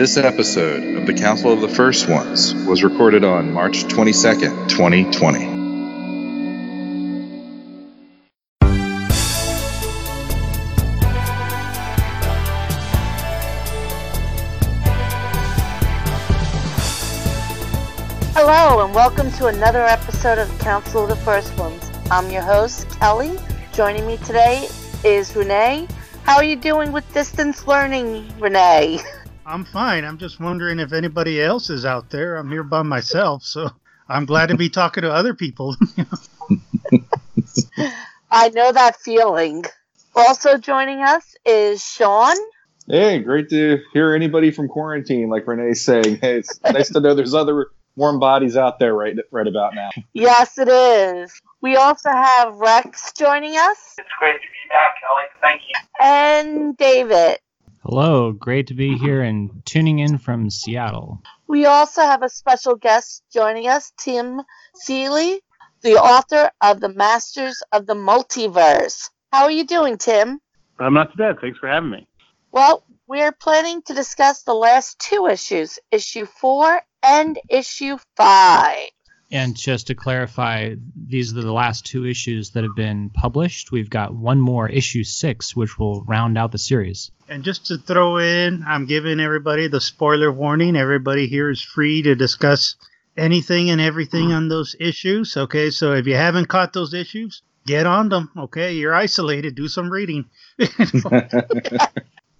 This episode of the Council of the First Ones was recorded on March 22nd, 2020. Hello, and welcome to another episode of Council of the First Ones. I'm your host, Kelly. Joining me today is Renee. How are you doing with distance learning, Renee? I'm fine. I'm just wondering if anybody else is out there. I'm here by myself, so I'm glad to be talking to other people. I know that feeling. Also joining us is Sean. Hey, great to hear anybody from quarantine, like Renee's saying. Hey, it's nice to know there's other warm bodies out there right right about now. Yes, it is. We also have Rex joining us. It's great to be back, Kelly. Thank you. And David. Hello, great to be here and tuning in from Seattle. We also have a special guest joining us, Tim Seeley, the author of The Masters of the Multiverse. How are you doing, Tim? I'm not too bad. Thanks for having me. Well, we're planning to discuss the last two issues, issue four and issue five. And just to clarify, these are the last two issues that have been published. We've got one more, issue six, which will round out the series. and just to throw in, I'm giving everybody the spoiler warning. Everybody here is free to discuss anything and everything on those issues. Okay, so if you haven't caught those issues, get on them. Okay, you're isolated. Do some reading.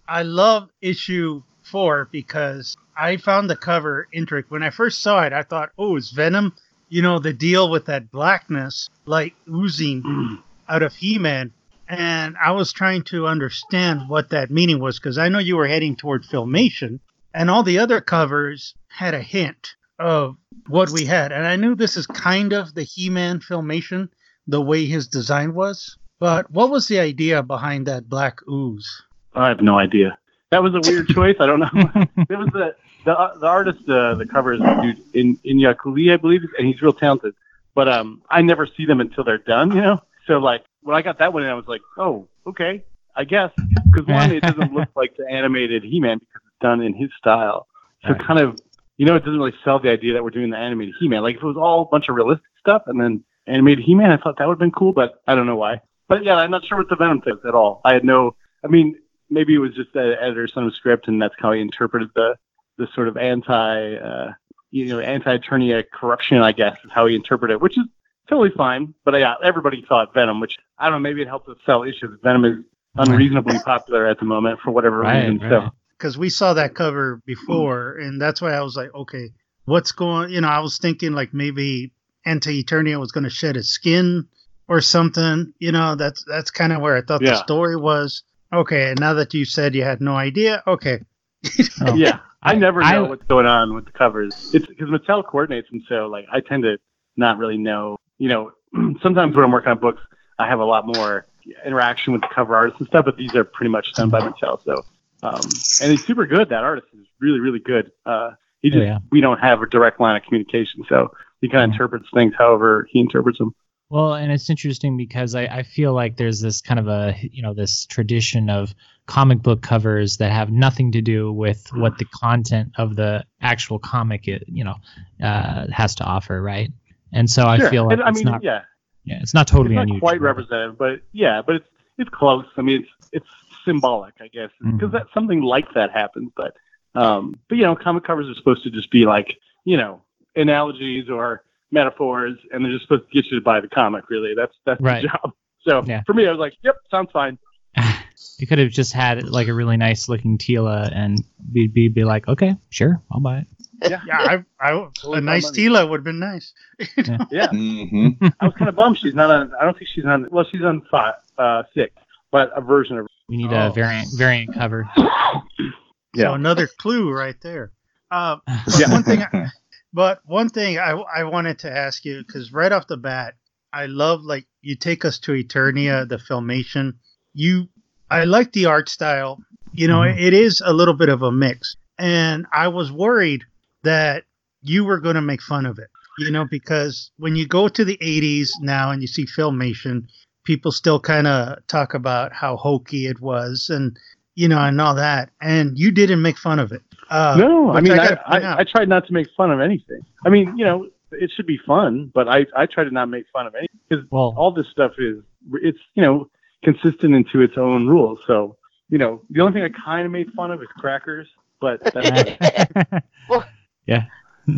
I love issue four because I found the cover intricate. When I first saw it, I thought, oh, it's Venom. You know, the deal with that blackness, like oozing mm. out of He Man. And I was trying to understand what that meaning was because I know you were heading toward filmation, and all the other covers had a hint of what we had. And I knew this is kind of the He Man filmation, the way his design was. But what was the idea behind that black ooze? I have no idea. That was a weird choice. I don't know. it was the the, the artist. Uh, the cover is dude in in Yakuli, I believe, and he's real talented. But um, I never see them until they're done. You know, so like when I got that one, in, I was like, oh, okay, I guess. Because one, it doesn't look like the animated He-Man because it's done in his style. So Right. kind of, you know, it doesn't really sell the idea that we're doing the animated He-Man. Like if it was all a bunch of realistic stuff and then animated He-Man, I thought that would have been cool, but I don't know why. But yeah, I'm not sure what the Venom thing is at all. I had no. I mean, maybe it was just the editor's son of script, and that's how he interpreted the the sort of anti, uh, you know, anti-Eternia corruption. I guess is how he interpreted it, which is totally fine. But yeah, everybody thought Venom, which I don't know. Maybe it helped us sell issues. Venom is unreasonably popular at the moment for whatever Right, reason. right. So because we saw that cover before, and that's why I was like, okay, what's going? You know, I was thinking like maybe Anti Eternia was going to shed his skin or something. You know, that's that's kind of where I thought the story was. Okay, and now that you said you had no idea, okay, Oh, yeah, I, I- never I- know what's going on with the covers. It's because Mattel coordinates, and so like I tend to not really know. You know, sometimes when I'm working on books, I have a lot more interaction with the cover artists and stuff, but these are pretty much done by Mattel. So, um, and he's super good. That artist is really, really good. Uh, he Oh, just yeah. we don't have a direct line of communication, so he kind of Mhm. interprets things however he interprets them. Well, and it's interesting because I, I feel like there's this kind of a you know this tradition of comic book covers that have nothing to do with what the content of the actual comic it, you know uh, has to offer, right? And so I Sure. feel like and, I it's mean, not yeah, yeah it's not totally it's not unusual. quite representative, but yeah, but it's it's close. I mean, it's it's symbolic, I guess, because Mhm. that something like that happens. But um, but you know, comic covers are supposed to just be like you know analogies or metaphors, and they're just supposed to get you to buy the comic. Really, that's that's Right. the job. So Yeah. for me, I was like, yep, sounds fine. You could have just had like a really nice looking Teela and be, be be like, okay, sure, I'll buy it. Yeah, yeah, I, I, Totally a nice Teela would have been nice. yeah. hmm I was kind of bummed she's not on. I don't think she's on. Well, she's on five, uh, six, but a version of. We need Oh. a variant variant cover. Yeah. So another clue right there. Uh, but Yeah. one thing, I, but one thing I, I wanted to ask you because right off the bat, I love like you take us to Eternia, the filmation. You, I like the art style. You know, Mhm. it is a little bit of a mix, and I was worried that you were going to make fun of it. You know, because when you go to the '80s now and you see filmation, people still kind of talk about how hokey it was and you know and all that and you didn't make fun of it Uh, no, I mean, I, gotta I. I tried not to make fun of anything. I mean, you know, it should be fun, but I, I try to not make fun of anything because Well, all this stuff is, it's, you know, consistent into its own rules. So, you know, the only thing I kind of made fun of is crackers, but that's yeah.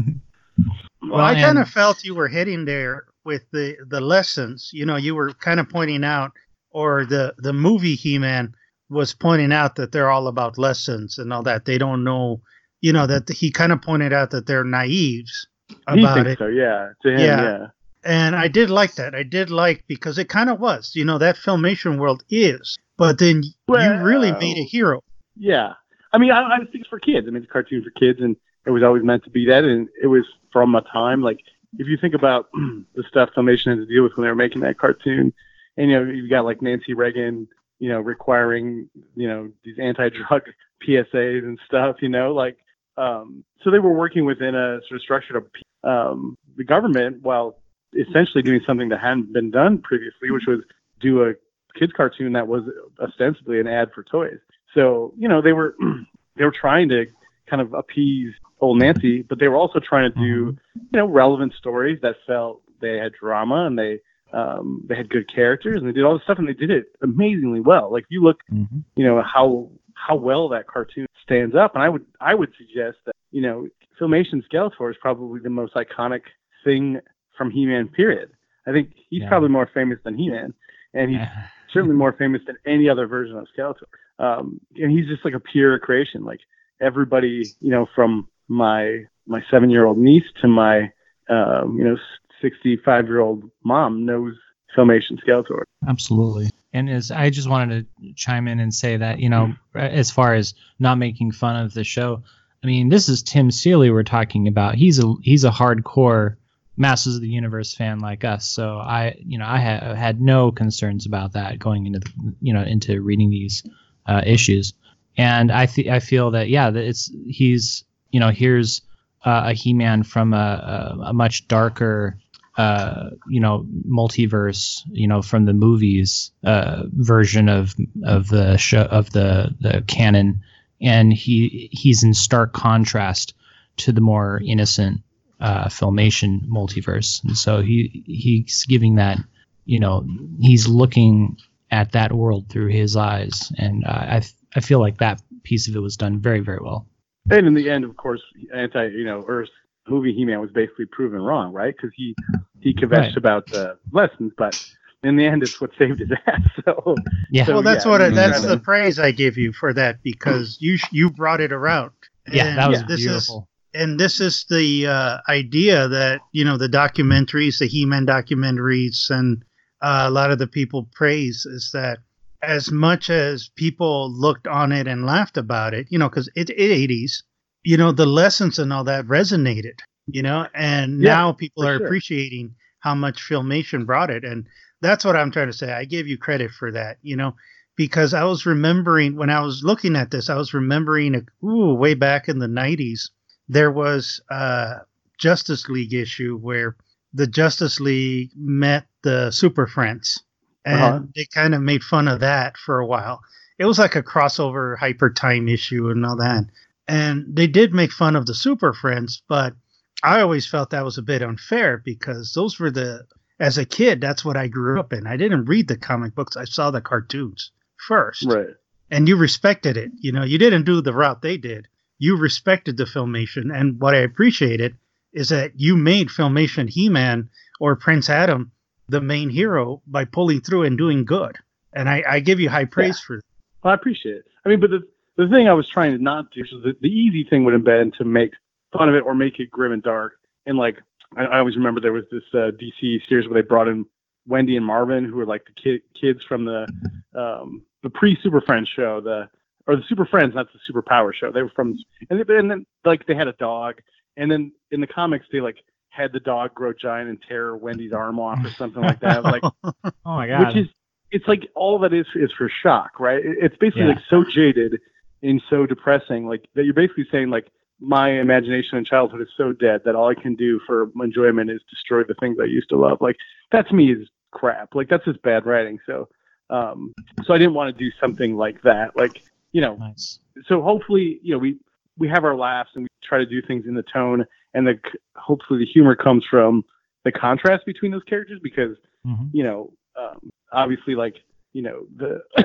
Well, I kind of felt you were hitting there with the the lessons. You know, you were kind of pointing out, or the the movie He Man was pointing out that they're all about lessons and all that. They don't know, you know, that he kind of pointed out that they're naives he about thinks it. so. Yeah. To him, Yeah. yeah. And I did like that. I did like because it kind of was, you know, that filmation world is, but then you really made a hero. Yeah. I mean, I, I think it's for kids. I mean, it's a cartoon for kids, and it was always meant to be that. And it was from a time like if you think about the stuff Filmation had to deal with when they were making that cartoon, and you know, you got like Nancy Reagan, you know, requiring you know these anti-drug PSAs and stuff. You know, like um, so they were working within a sort of structure of um, the government while essentially doing something that hadn't been done previously, which was do a kids cartoon that was ostensibly an ad for toys. So you know they were they were trying to kind of appease old Nancy, but they were also trying to do you know relevant stories that felt they had drama and they um, they had good characters and they did all this stuff and they did it amazingly well. Like if you look Mhm. you know how how well that cartoon stands up and i would i would suggest that you know filmation skeletor is probably the most iconic thing from he-man period i think he's Yeah. probably more famous than he-man and he's certainly more famous than any other version of skeletor um and he's just like a pure creation like everybody you know from my my seven year old niece to my um you know 65 year old mom knows filmation skeletor Absolutely. And as I just wanted to chime in and say that, you know, as far as not making fun of the show, I mean, this is Tim Seeley we're talking about. He's a he's a hardcore Masters of the Universe fan like us. So I, you know, I ha- had no concerns about that going into, the, you know, into reading these uh, issues. And I th- I feel that yeah, that it's he's, you know, here's uh, a He-Man from a, a, a much darker uh, you know, multiverse, you know, from the movies uh, version of of the show of the the canon, and he he's in stark contrast to the more innocent uh, filmation multiverse, and so he he's giving that, you know, he's looking at that world through his eyes, and uh, I I feel like that piece of it was done very very well. And in the end, of course, anti, you know, Earth movie He-Man was basically proven wrong, right? Because he he kvetched Right. about the lessons, but in the end, it's what saved his ass. So Yeah. So, well, that's yeah, what I, you that's the praise I give you for that because you you brought it around. yeah, And that was this is beautiful. And this is the uh, idea that you know the documentaries, the He-Man documentaries, and uh, a lot of the people praise is that as much as people looked on it and laughed about it, you know, because it's it 80s, you know, the lessons and all that resonated, you know, and Yeah, now people are sure. appreciating how much filmation brought it, and that's what I'm trying to say. I give you credit for that, you know, because I was remembering when I was looking at this, I was remembering, a, ooh, way back in the 90s, there was a Justice League issue where the Justice League met the Super Friends, and Uh-huh. they kind of made fun of that for a while. It was like a crossover hyper time issue and all that. And they did make fun of the Super Friends, but I always felt that was a bit unfair because those were the, as a kid, that's what I grew up in. I didn't read the comic books, I saw the cartoons first right, and you respected it. You know, you didn't do the route they did. You respected the filmation, and what I appreciated is that you made filmation He-Man or Prince Adam the main hero by pulling through and doing good. And I, I give you high praise for that. well, I appreciate it. I mean, but the the thing I was trying to not do, is the, the easy thing would have been to make fun of it or make it grim and dark. And like, I, I always remember there was this uh, DC series where they brought in Wendy and Marvin, who were like the kid, kids from the um, the pre Super Friends show, the or the Super Friends, not the Super Power show. They were from, and, they, and then like they had a dog, and then in the comics they like had the dog grow giant and tear Wendy's arm off or something like that. Like oh my god. which is it's like all that is is for shock, right? It's basically Yeah. like so jaded and so depressing, like that you're basically saying like my imagination in childhood is so dead that all I can do for enjoyment is destroy the things I used to love. Like that to me is crap. Like that's just bad writing. So um so I didn't want to do something like that. Like, you know, nice. so hopefully, you know, we we have our laughs and we try to do things in the tone, and the hopefully the humor comes from the contrast between those characters because Mhm. you know um, obviously like you know the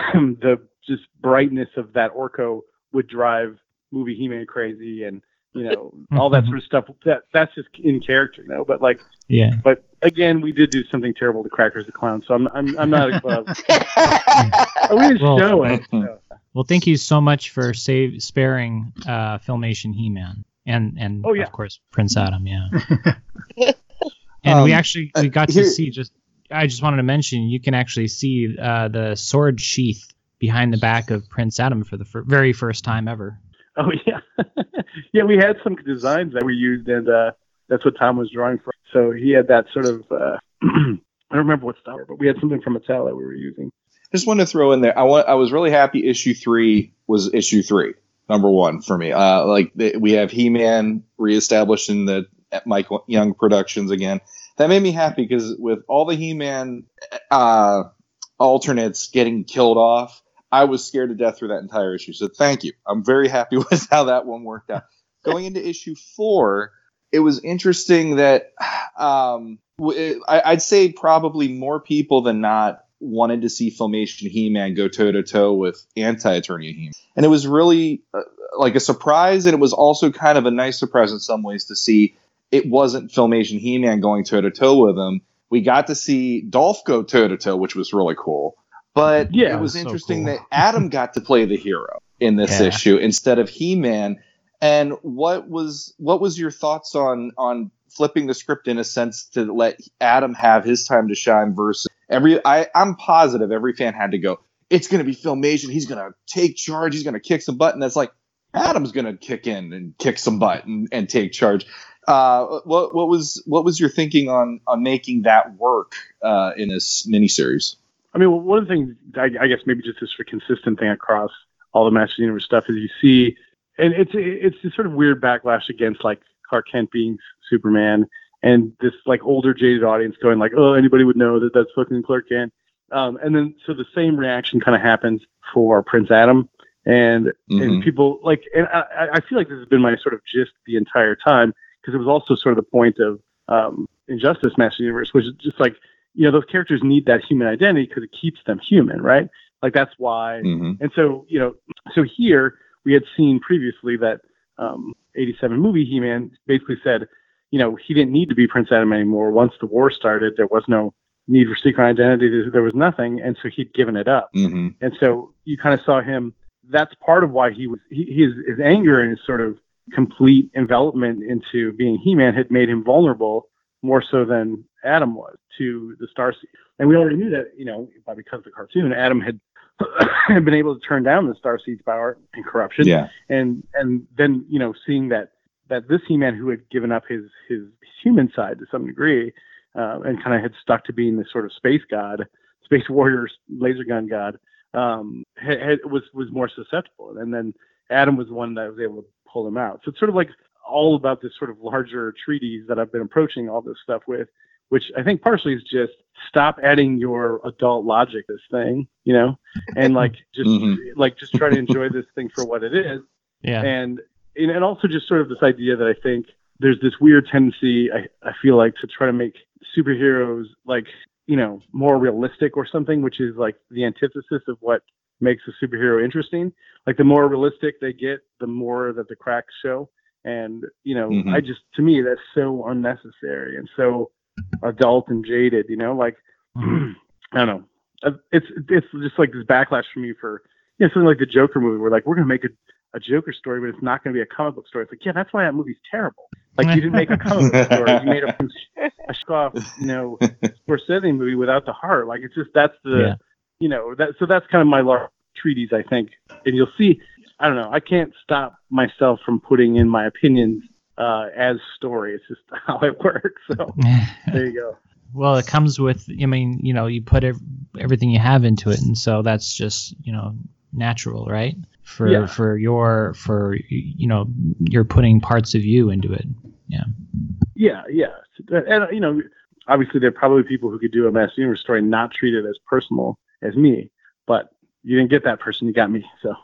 the just brightness of that Orko would drive movie He-Man crazy and you know all that sort of stuff that that's just in character you know but like Yeah. but again we did do something terrible to Crackers the Clown so I'm I'm, I'm not a oh, we didn't Well- show it so. Well, thank you so much for save sparing uh, Filmation He-Man and and Oh, yeah. of course Prince Adam. Yeah. and we Um, actually we uh, got to see just. I just wanted to mention you can actually see uh, the sword sheath behind the back of Prince Adam for the fir- very first time ever. Oh yeah, yeah. We had some designs that we used, and uh, that's what Tom was drawing from. So he had that sort of. Uh, I don't remember what style, but we had something from Mattel that we were using. just want to throw in there. I want. I was really happy. Issue three was issue three, number one for me. Uh, like the, we have He Man reestablished in the Mike Young Productions again. That made me happy because with all the He Man uh, alternates getting killed off, I was scared to death through that entire issue. So thank you. I'm very happy with how that one worked out. Going into issue four, it was interesting that um, w- I- I'd say probably more people than not wanted to see Filmation He-Man go toe to toe with Anti-Eternia He-Man, and it was really uh, like a surprise, and it was also kind of a nice surprise in some ways to see it wasn't Filmation He-Man going toe to toe with him. We got to see Dolph go toe to toe, which was really cool. But Yeah, it it was was so interesting cool. that Adam got to play the hero in this Yeah. issue instead of He-Man. And what was what was your thoughts on on flipping the script in a sense to let Adam have his time to shine versus every I, I'm positive every fan had to go, it's gonna be filmation, he's gonna take charge, he's gonna kick some butt, and that's like Adam's gonna kick in and kick some butt and, and take charge. Uh, what what was what was your thinking on on making that work uh, in this miniseries? I mean, one of the things I, I guess maybe just this consistent thing across all the Master Universe stuff is you see, and it's it's this sort of weird backlash against like Clark Kent being Superman, and this like older jaded audience going like, oh, anybody would know that that's fucking Clark Kent. Um, and then so the same reaction kind of happens for Prince Adam, and Mhm. and people like, and I, I- feel like this has been my sort of gist the entire time because it was also sort of the point of um, Injustice Master Universe, which is just like you know those characters need that human identity because it keeps them human, right? Like that's why. Mhm. And so you know, so here we had seen previously that um, 87 movie He-Man basically said, you know, he didn't need to be Prince Adam anymore. Once the war started, there was no need for secret identity. There- was nothing, and so he'd given it up. Mhm. And so you kind of saw him. That's part of why he was he, his his anger and his sort of complete envelopment into being He-Man had made him vulnerable more so than Adam was to the Star Seed. And we already knew that, you know, by because of the cartoon, Adam had had been able to turn down the Star Seed's power and corruption. Yeah. And and then you know seeing that that this He-Man who had given up his his human side to some degree uh, and kind of had stuck to being this sort of space god, space warrior, laser gun god, um, had, had, was was more susceptible. And then Adam was the one that was able to pull him out. So it's sort of like all about this sort of larger treaties that I've been approaching all this stuff with, which I think partially is just stop adding your adult logic this thing, you know, and like just Mhm. like just try to enjoy this thing for what it is Yeah. and and and also just sort of this idea that I think there's this weird tendency I, I feel like to try to make superheroes like you know more realistic or something, which is like the antithesis of what makes a superhero interesting. Like the more realistic they get, the more that the cracks show. And you know, Mhm. I just to me that's so unnecessary and so adult and jaded. You know, like. I don't know. Uh, It's it's just like this backlash for me for you know something like the Joker movie. Where like we're gonna make a, a Joker story, but it's not gonna be a comic book story. It's like yeah, that's why that movie's terrible. Like you didn't make a comic book story. You made a a off you know Scorsese movie without the heart. Like it's just that's the Yeah. you know that so that's kind of my large treatise I think. And you'll see. I don't know. I can't stop myself from putting in my opinions uh, as story. It's just how it works. So there you go. well, it comes with. I mean, you know, you put ev- everything you have into it, and so that's just you know natural, right? For Yeah. for your for you know you're putting parts of you into it. Yeah. Yeah, yeah, and you know, obviously there are probably people who could do a mass Universe story and not treat it as personal as me, but you didn't get that person, you got me. So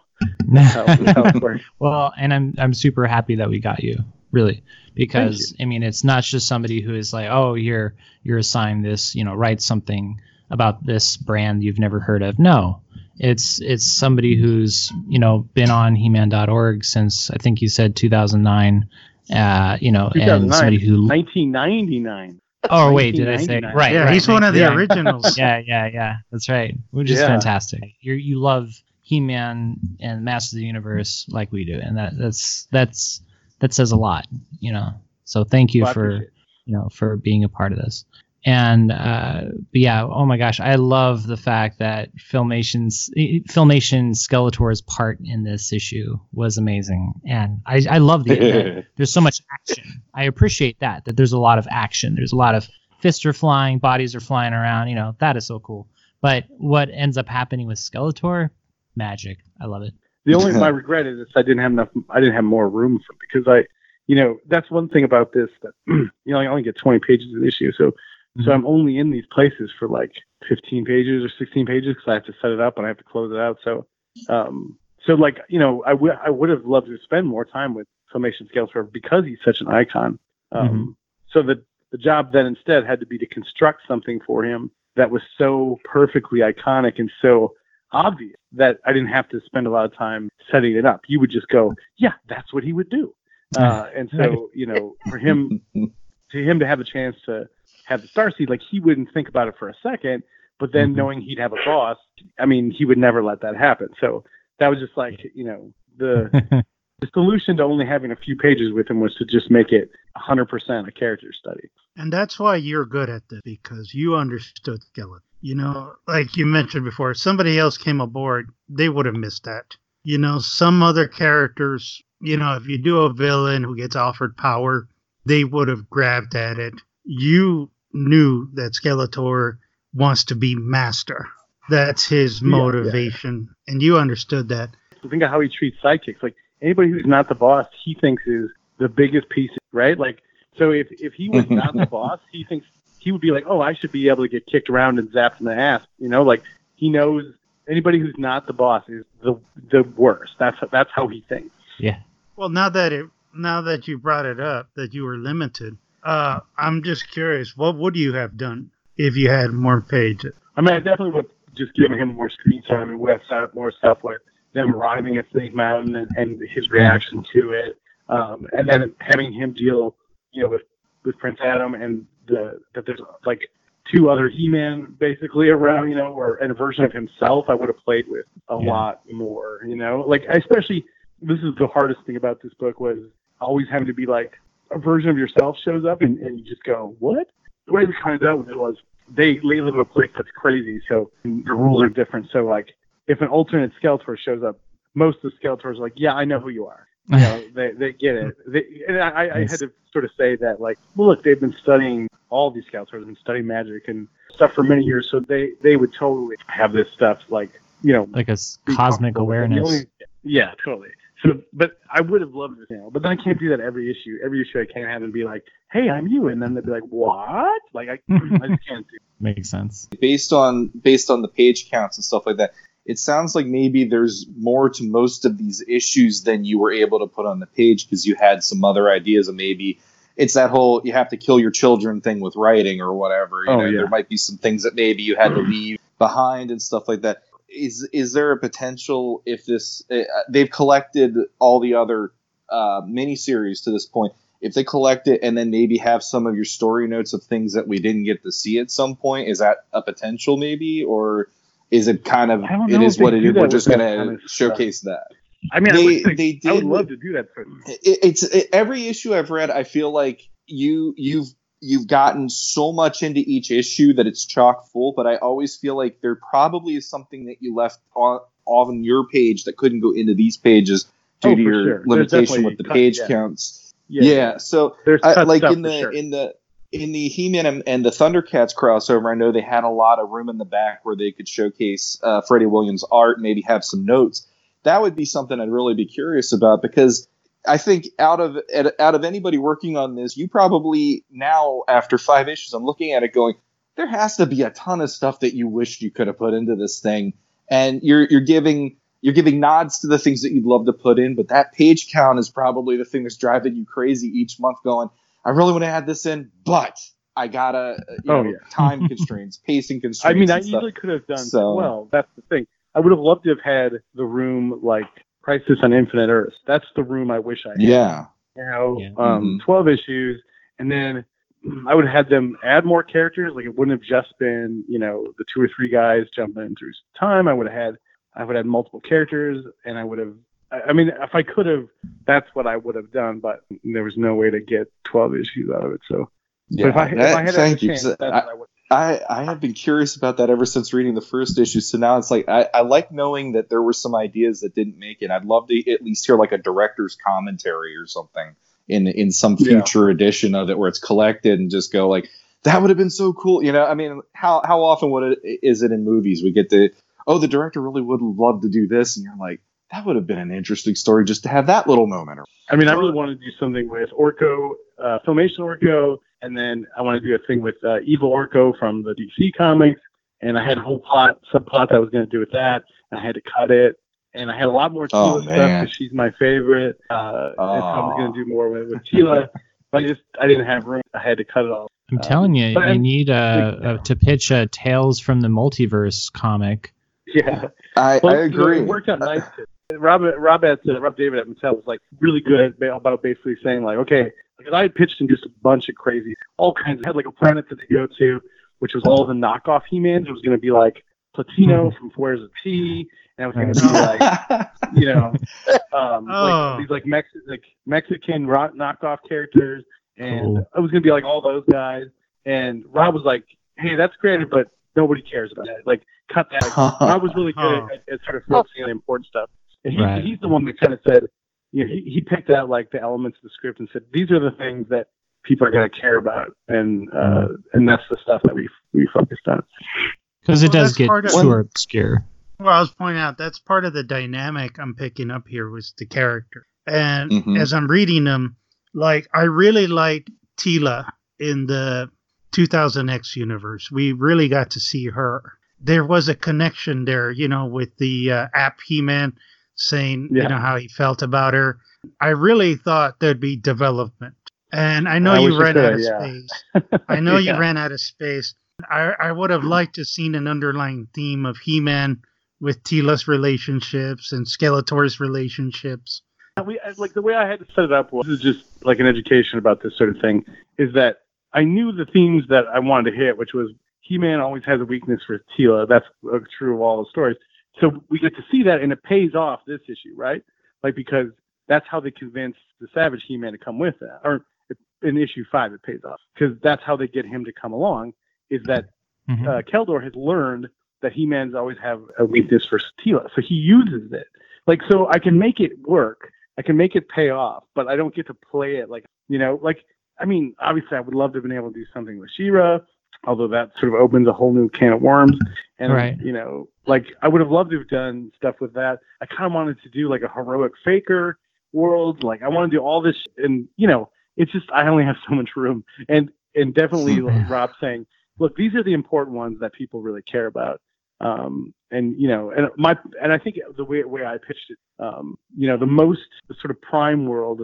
how, how it works. well, and I'm I'm super happy that we got you, really, because I mean it's not just somebody who is like, oh, you're you're assigned this, you know, write something about this brand you've never heard of. No, it's it's somebody who's you know been on He-Man.org since I think you said 2009. Uh, you know, and somebody who 1999. oh wait, did I say 1999. right? yeah, right, he's one of the yeah. originals. yeah, yeah, yeah. That's right. Which is Yeah. fantastic. You you love He-Man and Masters of the Universe like we do, and that that's that's that says a lot, you know. So thank you Well, for you know for being a part of this. And uh, but yeah, oh my gosh, I love the fact that Filmation's Filmation Skeletor's part in this issue was amazing, and I I love the there's so much action. I appreciate that that there's a lot of action. There's a lot of fists are flying, bodies are flying around. You know that is so cool. But what ends up happening with Skeletor, magic. I love it. The only my regret is I didn't have enough. I didn't have more room for because I, you know, that's one thing about this that you know I only get 20 pages of the issue, so Mhm. so I'm only in these places for like 15 pages or 16 pages because I have to set it up and I have to close it out. So, um, so like you know, I would I would have loved to spend more time with Filmation Skeletor because he's such an icon. Um, So the the job then instead had to be to construct something for him that was so perfectly iconic and so obvious that I didn't have to spend a lot of time setting it up. You would just go, yeah, that's what he would do. Uh, and so, you know, for him, to him to have a chance to have the star seed, like he wouldn't think about it for a second, but then Mhm. knowing he'd have a boss, I mean, he would never let that happen. So that was just like, you know, the, the solution to only having a few pages with him was to just make it 100% a character study. And that's why you're good at this because you understood Skeletor. You know, like you mentioned before, if somebody else came aboard, they would have missed that. You know, some other characters, you know, if you do a villain who gets offered power, they would have grabbed at it. You knew that Skeletor wants to be master. That's his Yeah, yeah. motivation. And you understood that. think of how he treats sidekicks. Like anybody who's not the boss, he thinks is the biggest piece, right? Like so if if he was not the boss, he thinks he would be like, oh, I should be able to get kicked around and zapped in the ass. You know, like he knows anybody who's not the boss is the the worst. That's that's how he thinks. yeah. Well, now that it now that you brought it up that you were limited, uh, I'm just curious, what would you have done if you had more pages? I mean, I definitely would just giving him more screen time and West Side more stuff with them arriving at Snake Mountain and, and his reaction to it, um, and then having him deal, you know, with with Prince Adam and the that there's like two other He-Man basically around, you know, or and a version of himself. I would have played with a Yeah. lot more, you know, like especially this is the hardest thing about this book was always having to be like a version of yourself shows up and, and you just go, what? The way we kind of dealt with it was they they live in a place that's crazy, so the rules are different. So like, if an alternate Skeletor shows up, most of the Skeletors are like, yeah, I know who you are. You know, they they get it. They, and I, I had to sort of say that like, well, look, they've been studying all these Skeletors have been studying magic and stuff for many years, so they they would totally have this stuff like you know like a cosmic comfortable with it. The awareness. only- yeah, totally. So, but I would have loved this now. But then I can't do that every issue. Every issue I can't have and be like, "Hey, I'm you," and then they'd be like, "What?" Like I, I just can't do. Makes sense. based on based on the page counts and stuff like that it sounds like maybe there's more to most of these issues than you were able to put on the page because you had some other ideas and maybe it's that whole you have to kill your children thing with writing or whatever you Oh, know yeah. there might be some things that maybe you had to leave behind and stuff like that is is there a potential if this uh, they've collected all the other uh, miniseries to this point if they collect it and then maybe have some of your story notes of things that we didn't get to see at some point, is that a potential maybe, or is it kind of I it is what it is? We're just gonna kind of stuff. showcase that. I mean, I They- would, think, they I would love to do that. For, It, it's it, every issue I've read. I feel like you you've you've gotten so much into each issue that it's chock full. But I always feel like there probably is something that you left on on your page that couldn't go into these pages due Oh, to your sure. Limitation with the cut- page yeah. counts. Yeah. so there's I, like in the sure. in the in the He-Man and, the Thundercats crossover, I know they had a lot of room in the back where they could showcase uh, Freddie Williams' art, maybe have some notes. That would be something I'd really be curious about because I think out of out of anybody working on this, you probably now after five issues, I'm looking at it going, there has to be a ton of stuff that you wished you could have put into this thing, and you're you're giving you're giving nods to the things that you'd love to put in, but that page count is probably the thing that's driving you crazy each month. Going, I really want to add this in, but I gotta, you Oh, know, yeah. time constraints, pacing constraints. I mean, I stuff. easily could have done So- well. That's the thing. I would have loved to have had the room like Crisis on Infinite Earths. That's the room I wish I had. yeah, You know, Yeah. um, Mhm. 12 issues, and then I would have had them add more characters. Like it wouldn't have just been, you know, the two or three guys jumping through time. I would have had, I would have had multiple characters, and I would have. I mean, if I could have, that's what I would have done. But there was no way to get 12 issues out of it. So, yeah. if I, if I had thank you. chance, I, I. I, I have been curious about that ever since reading the first issue. So now it's like I, I like knowing that there were some ideas that didn't make it. I'd love to at least hear like a director's commentary or something in in some Yeah. future edition of it where it's collected and just go like that would have been so cool. You know, I mean, how how often would it is it in movies we get the oh the director really would love to do this and you're like that would have been an interesting story just to have that little moment. I mean, I really want to do something with Orko, uh, Filmation Orko, and then I want to do a thing with uh, Evil Orko from the DC comics. And I had a whole plot, subplot that I was going to do with that, and I had to cut it. And I had a lot more Oh, Teela stuff man. because she's my favorite. Uh, and so I was going to do more with, with Teela, but I just I didn't have room. I had to cut it all. I'm Um, telling you, you I'm- need uh, uh, to pitch a Tales from the Multiverse comic. Yeah, I, Well, I you know, agree. it worked out nice. Rob, Rob at uh, Rob David at Mattel was like really good about basically saying like, okay, because I had pitched him just a bunch of crazy, all kinds. Of, had like a planet that they go to, which was all the knockoff He-Mans. It was going to be like Platino from Where's the T, and it was going to be like you know, um, Oh. like these like Mex like Mexican rock knockoff characters, and Cool. it was gonna be like all those guys. And Rob was like, "Hey, that's great, but nobody cares about that. Like, cut that." Like, Rob was really good at, at sort of focusing on the important stuff. And he, Right. he's the one that kind of said, you know, he, he picked out like the elements of the script and said, "These are the things that people are going to care about," and uh, and that's the stuff that we we focused on. Because it Well, does get part of- too obscure. Well, I was pointing out that's part of the dynamic I'm picking up here was the character. And Mhm. as I'm reading them, like I really liked Teela in the 2000X universe. We really got to see her. There was a connection there, you know, with the uh, app He-Man saying, Yeah. you know, how he felt about her. I really thought there'd be development. And I know I you ran out of yeah. space. I know you ran out of space. I, I would have liked to have seen an underlying theme of He-Man with Teela's relationships and Skeletor's relationships. we like the way I had to set it up was this is just like an education about this sort of thing. Is that I knew the themes that I wanted to hit, which was He-Man always has a weakness for Teela. That's uh, true of all the stories. So we get to see that, and it pays off this issue, right? Like because that's how they convince the Savage He-Man to come with that, or in issue five, it pays off because that's how they get him to come along. Is that Mhm. uh, Keldor has learned that He-Man's always have a weakness for Teela, so he uses it. Like, so I can make it work. I can make it pay off, but I don't get to play it like, you know, like, I mean, obviously I would love to have been able to do something with She-Ra, although that sort of opens a whole new can of worms. And, Right. you know, like I would have loved to have done stuff with that. I kind of wanted to do like a heroic faker world. Like I want to do all this, and you know, it's just I only have so much room. And and definitely like Rob saying, look, these are the important ones that people really care about. Um, and you know, and my and I think the way way I pitched it, um, you know, the most the sort of prime world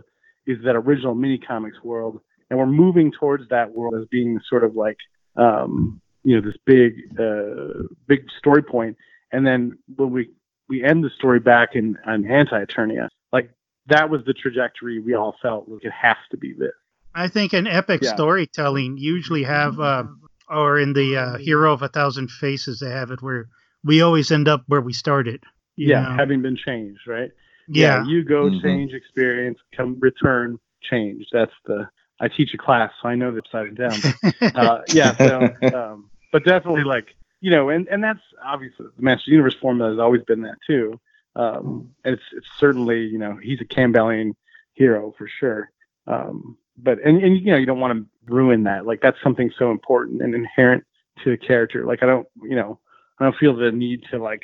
is that original mini comics world, and we're moving towards that world as being sort of like um, you know this big uh, big story. And then when we we end the story back in on Anti Eternia, like that was the trajectory we all felt like it has to be this. I think in epic Yeah. storytelling usually have, uh, or in the uh, Hero of a Thousand Faces, they have it where we always end up where we started. you yeah, know? having been changed, right? yeah. you go Mhm. change experience, come return change. That's the I teach a class, so I know the upside down. uh, yeah, so, um, but definitely like you know, and and that's obviously the Master Universe formula has always been that too. Um, and it's it's certainly you know he's a Campbellian hero for sure. Um, but and and you know you don't want to ruin that. Like that's something so important and inherent to the character. Like I don't you know I don't feel the need to like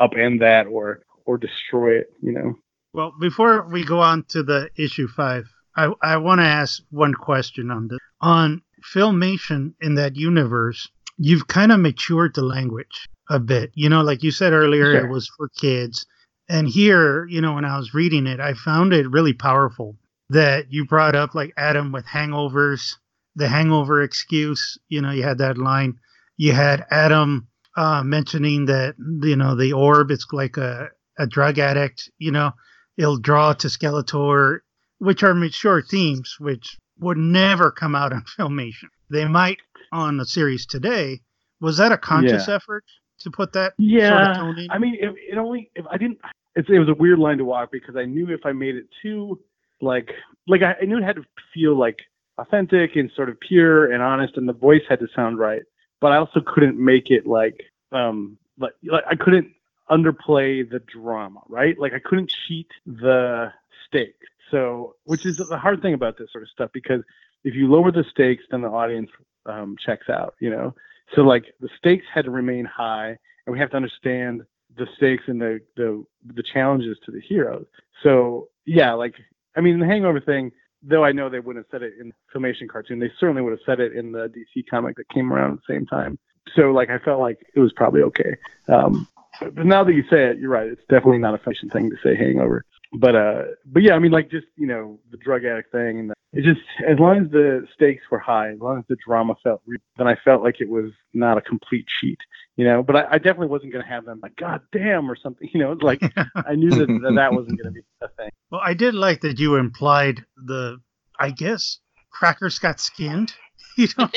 upend that or or destroy it. You know. Well, before we go on to the issue five, I, I want to ask one question on this. On Filmation in that universe, you've kind of matured the language a bit. You know, like you said earlier, Sure. it was for kids. And here, you know, when I was reading it, I found it really powerful that you brought up like Adam with hangovers, the hangover excuse. You know, you had that line. You had Adam uh, mentioning that you know the orb it's like a, a drug addict. You know, it'll draw to Skeletor, which are mature themes, which would never come out on filmation. They might on the series today. Was that a conscious Yeah. effort to put that Yeah, sort of tone in? I mean, it, it only if I didn't. It's, it was a weird line to walk because I knew if I made it too like like I, I knew it had to feel like authentic and sort of pure and honest, and the voice had to sound right. But I also couldn't make it like um like, like I couldn't underplay the drama, right? Like I couldn't cheat the stakes. So, which is the hard thing about this sort of stuff because if you lower the stakes, then the audience um, checks out, you know. So like the stakes had to remain high, and we have to understand the stakes and the the the challenges to the heroes. So yeah, like I mean the Hangover thing, though I know they wouldn't have said it in the filmation cartoon, they certainly would have said it in the DC comic that came around at the same time. So like I felt like it was probably okay. Um, but now that you say it, you're right. It's definitely not a fashion thing to say Hangover. But uh, but yeah, I mean like just you know the drug addict thing and it just as long as the stakes were high, as long as the drama felt, real, then I felt like it was not a complete cheat, you know. But I, I definitely wasn't going to have them like God damn or something, you know. It's like I knew that that, that wasn't going to be a thing. Well, I did like that you implied the, I guess, crackers got skinned. You know,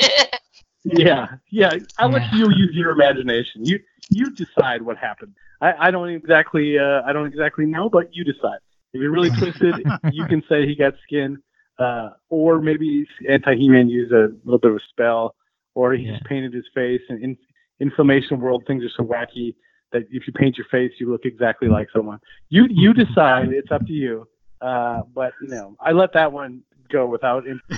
Yeah, yeah. I'll let Yeah. you use your imagination. You you decide what happened. I, I don't exactly uh, I don't exactly know, but you decide. If you're really twisted, you can say he got skin, uh, or maybe anti He-Man used a little bit of a spell, or he's Yeah. painted his face. And in inflammation world, things are so wacky that if you paint your face, you look exactly like someone. You you decide. It's up to you. Uh, but you know, I let that one go without. In-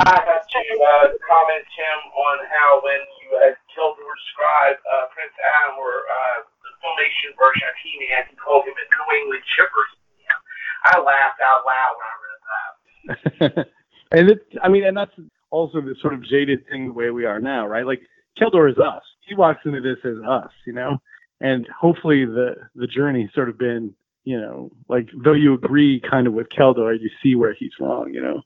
I have to uh, comment, Tim, on how when you had Keldor described uh, Prince Adam or uh, the filmation version of He-Man, he called him a New England chipper. He-Man. I laughed out loud when I read that. and it, I mean, and that's also the sort of jaded thing the way we are now, right? Like Keldor is us. He walks into this as us, you know, and hopefully the the journey's sort of been, you know, like though you agree kind of with Keldor, you see where he's wrong, you know.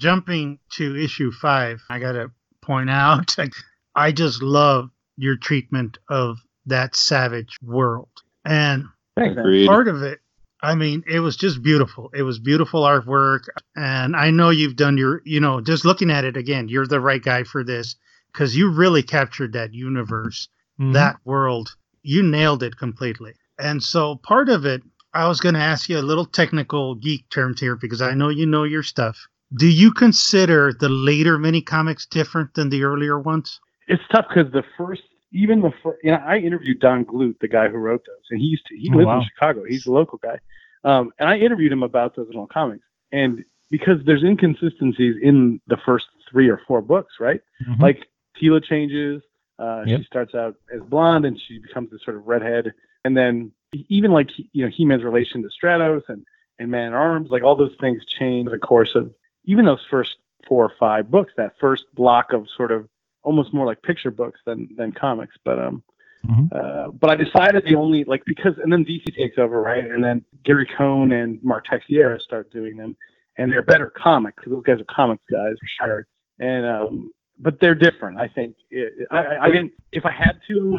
jumping to issue five, I gotta point out, I just love your treatment of that savage world, and Agreed. part of it. I mean, it was just beautiful. It was beautiful artwork, and I know you've done your, you know, just looking at it again, you're the right guy for this because you really captured that universe Mhm. that world. You nailed it completely. And so part of it, I was going to ask you a little technical geek terms here because I know you know your stuff. Do you consider the later mini comics different than the earlier ones? It's tough because the first, even the first, you know, I interviewed Don Glut, the guy who wrote those, and he used to, he Oh, lives wow. in Chicago. He's a local guy, um, and I interviewed him about those original comics, and because there's inconsistencies in the first three or four books, right? Mhm. like Teela changes. Uh, Yep. She starts out as blonde and she becomes this sort of redhead. And then even like you know He-Man's relation to Stratos and and Man at Arms, like all those things change the course of even those first four or five books. That first block of sort of almost more like picture books than than comics. But um, Mhm. uh, but I decided the only like because and then DC takes over right, and then Gary Cohn and Mark Texeira start doing them, and they're better comics because those guys are comics guys for sure. And um, but they're different. I think it, I, I- I didn't. If I had to,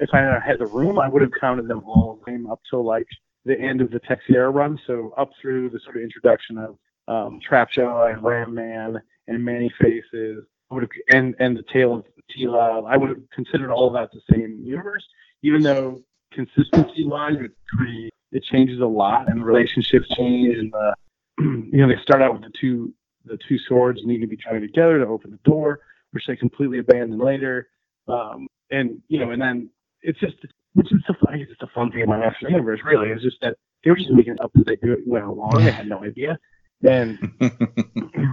if I had the room, I would have counted them all the same up till like the end of the Texeira run. So up through the sort of introduction of um, Trapjaw and Ram Man and Many Faces. Would have, and and the tale of Teela. I would have considered all that the same universe, even though consistency wise, it's pretty. It changes a lot, and the relationships change, and the, you know they start out with the two the two swords need to be joined together to open the door, which they completely abandon later. Um, and you know, and then it's just which is the it's fun thing about Master Universe. Really, is just that they were just making up as they do it went along. They had no idea, and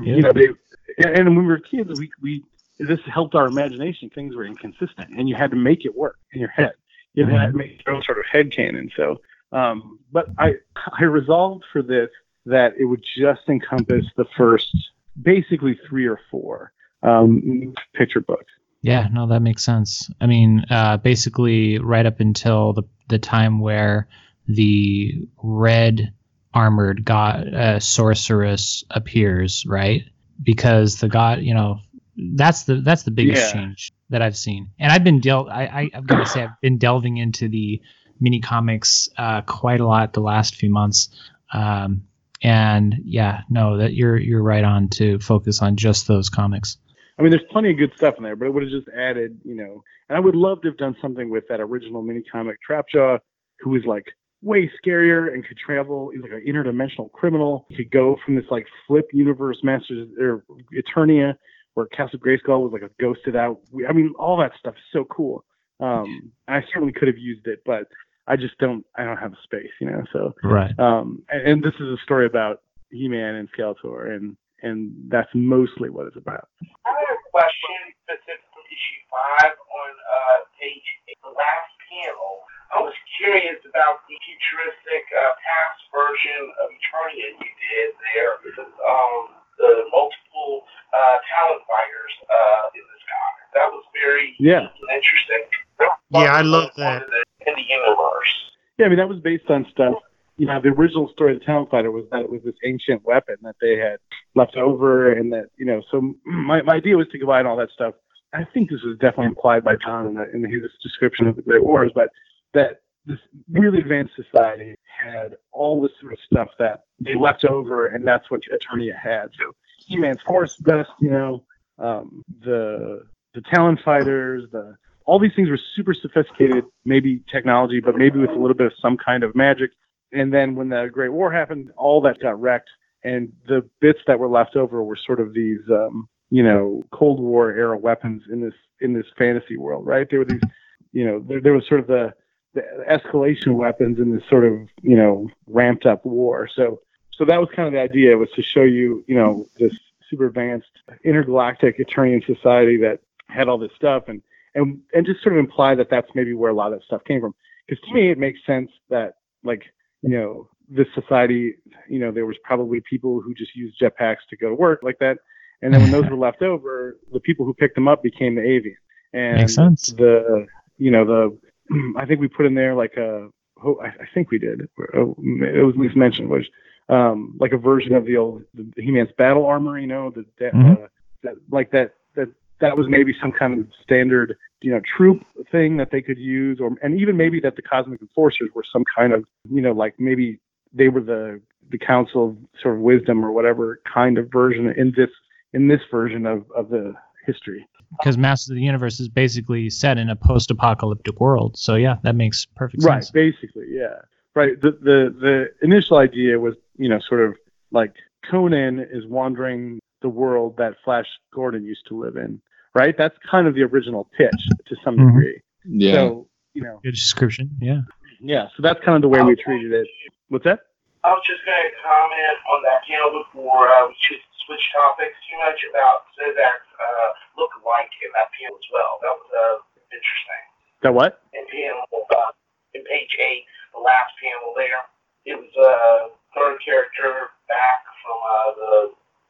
you know they and when we were kids, we we this helped our imagination. Things were inconsistent, and you had to make it work in your head. You had to make your own sort of head canon. So, um, but I I resolved for this that it would just encompass the first basically three or four um, picture books. Yeah, no, that makes sense. I mean, uh, basically, right up until the the time where the red armored god uh, sorceress appears, right? Because the god, you know, that's the that's the biggest Yeah. change that I've seen. And I've been del I, I I've got to say I've been delving into the mini comics uh, quite a lot the last few months. Um, and yeah, no, that you're you're right on to focus on just those comics. I mean, there's plenty of good stuff in there, but it would have just added, you know. And I would love to have done something with that original mini comic Trapjaw, who was like way scarier and could travel. He's like an interdimensional criminal. He could go from this like flip universe Masters or Eternia, where Castle Grayskull was like a ghosted out. I mean, all that stuff is so cool. Um, I certainly could have used it, but I just don't. I don't have the space, you know. So Right. um, and, and this is a story about He-Man and Skeletor, and and that's mostly what it's about. I have a question specific to issue five on uh, page eight, the last panel. I was curious about the futuristic uh, past version of Eternia you did there. Um, the multiple uh, Talon Fighters uh, in this comic. That was very Yeah. interesting. Yeah, I love that. In the universe. Yeah, I mean that was based on stuff. You know, the original story of the Talon Fighter was that it was this ancient weapon that they had left over, and that you know. So my, my idea was to combine all that stuff. I think this was definitely implied by John in, the, in his description of the Great Wars, but that this really advanced society had all this sort of stuff that they left over, and that's what Eternia had. So He-Man's Force Dust, you know, um, the the Talon Fighters, the all these things were super sophisticated, maybe technology, but maybe with a little bit of some kind of magic. And then when the Great War happened, all that got wrecked, and the bits that were left over were sort of these, um, you know, Cold War era weapons in this in this fantasy world, right? There were these, you know, there, there was sort of the the escalation weapons in this sort of, you know, ramped up war. So so that was kind of the idea was to show you, you know, this super advanced intergalactic Eternian society that had all this stuff and and and just sort of imply that that's maybe where a lot of that stuff came from. Because to me, it makes sense that like you know this society, you know, there was probably people who just used jetpacks to go to work like that, and then when those were left over, the people who picked them up became the avian. And Makes sense. the you know the I think we put in there like a oh, I, I think we did it was at least mentioned was um like a version of the old the He-Man's battle armor, you know, the that, Mhm. uh, that like that that that was maybe some kind of standard you know troop thing that they could use or and even maybe that the cosmic enforcers were some kind of you know like maybe they were the the council of sort of wisdom or whatever kind of version in this in this version of of the history Because Masters of the Universe is basically set in a post-apocalyptic world. So yeah, that makes perfect right sense. Right, basically yeah right the the the initial idea was you know sort of like conan is wandering the world that flash gordon used to live in right that's kind of the original pitch to some Mhm. degree Yeah. so you know Good description. Yeah. yeah so that's kind of the way we treated it what's that I was just going to comment on that panel before uh, we should switch topics too much about Zodac's uh, look-alike in that panel as well. That was uh, interesting. that what In panel, uh, in page eight, the last panel there, it was a uh, third character back from uh, the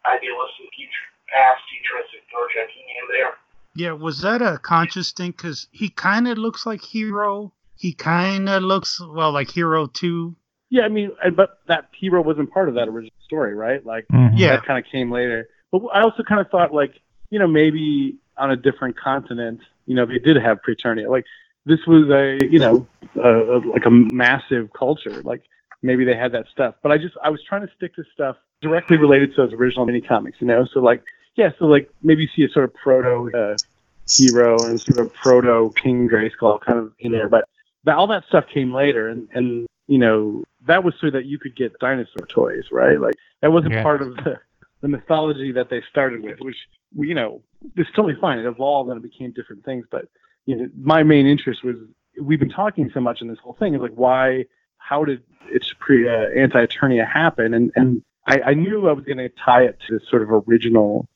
idealistic future, past futuristic version of He-Man there. Yeah, was that a conscious thing? Because he kind of looks like Hero. He kind of looks, well, like Hero 2. Yeah i mean but that hero wasn't part of that original story right like Mhm. Yeah. that kind of came later. But I also kind of thought like, you know, maybe on a different continent, you know, they did have Preternia. Like this was a, you know, a, a, like a massive culture. Like maybe they had that stuff. But I just I was trying to stick to stuff directly related to those original mini comics, you know. So like yeah, so like maybe you see a sort of proto uh, hero and sort of proto King Grayskull kind of in there, but that, all that stuff came later, and and you know that was so that you could get dinosaur toys, right? Like that wasn't Yeah. part of the, the mythology that they started with, which you know it's totally fine. It evolved and it became different things, but you know my main interest was we've been talking so much in this whole thing is like why how did its pre uh, anti eternia happen and and I, I knew I was going to tie it to this sort of original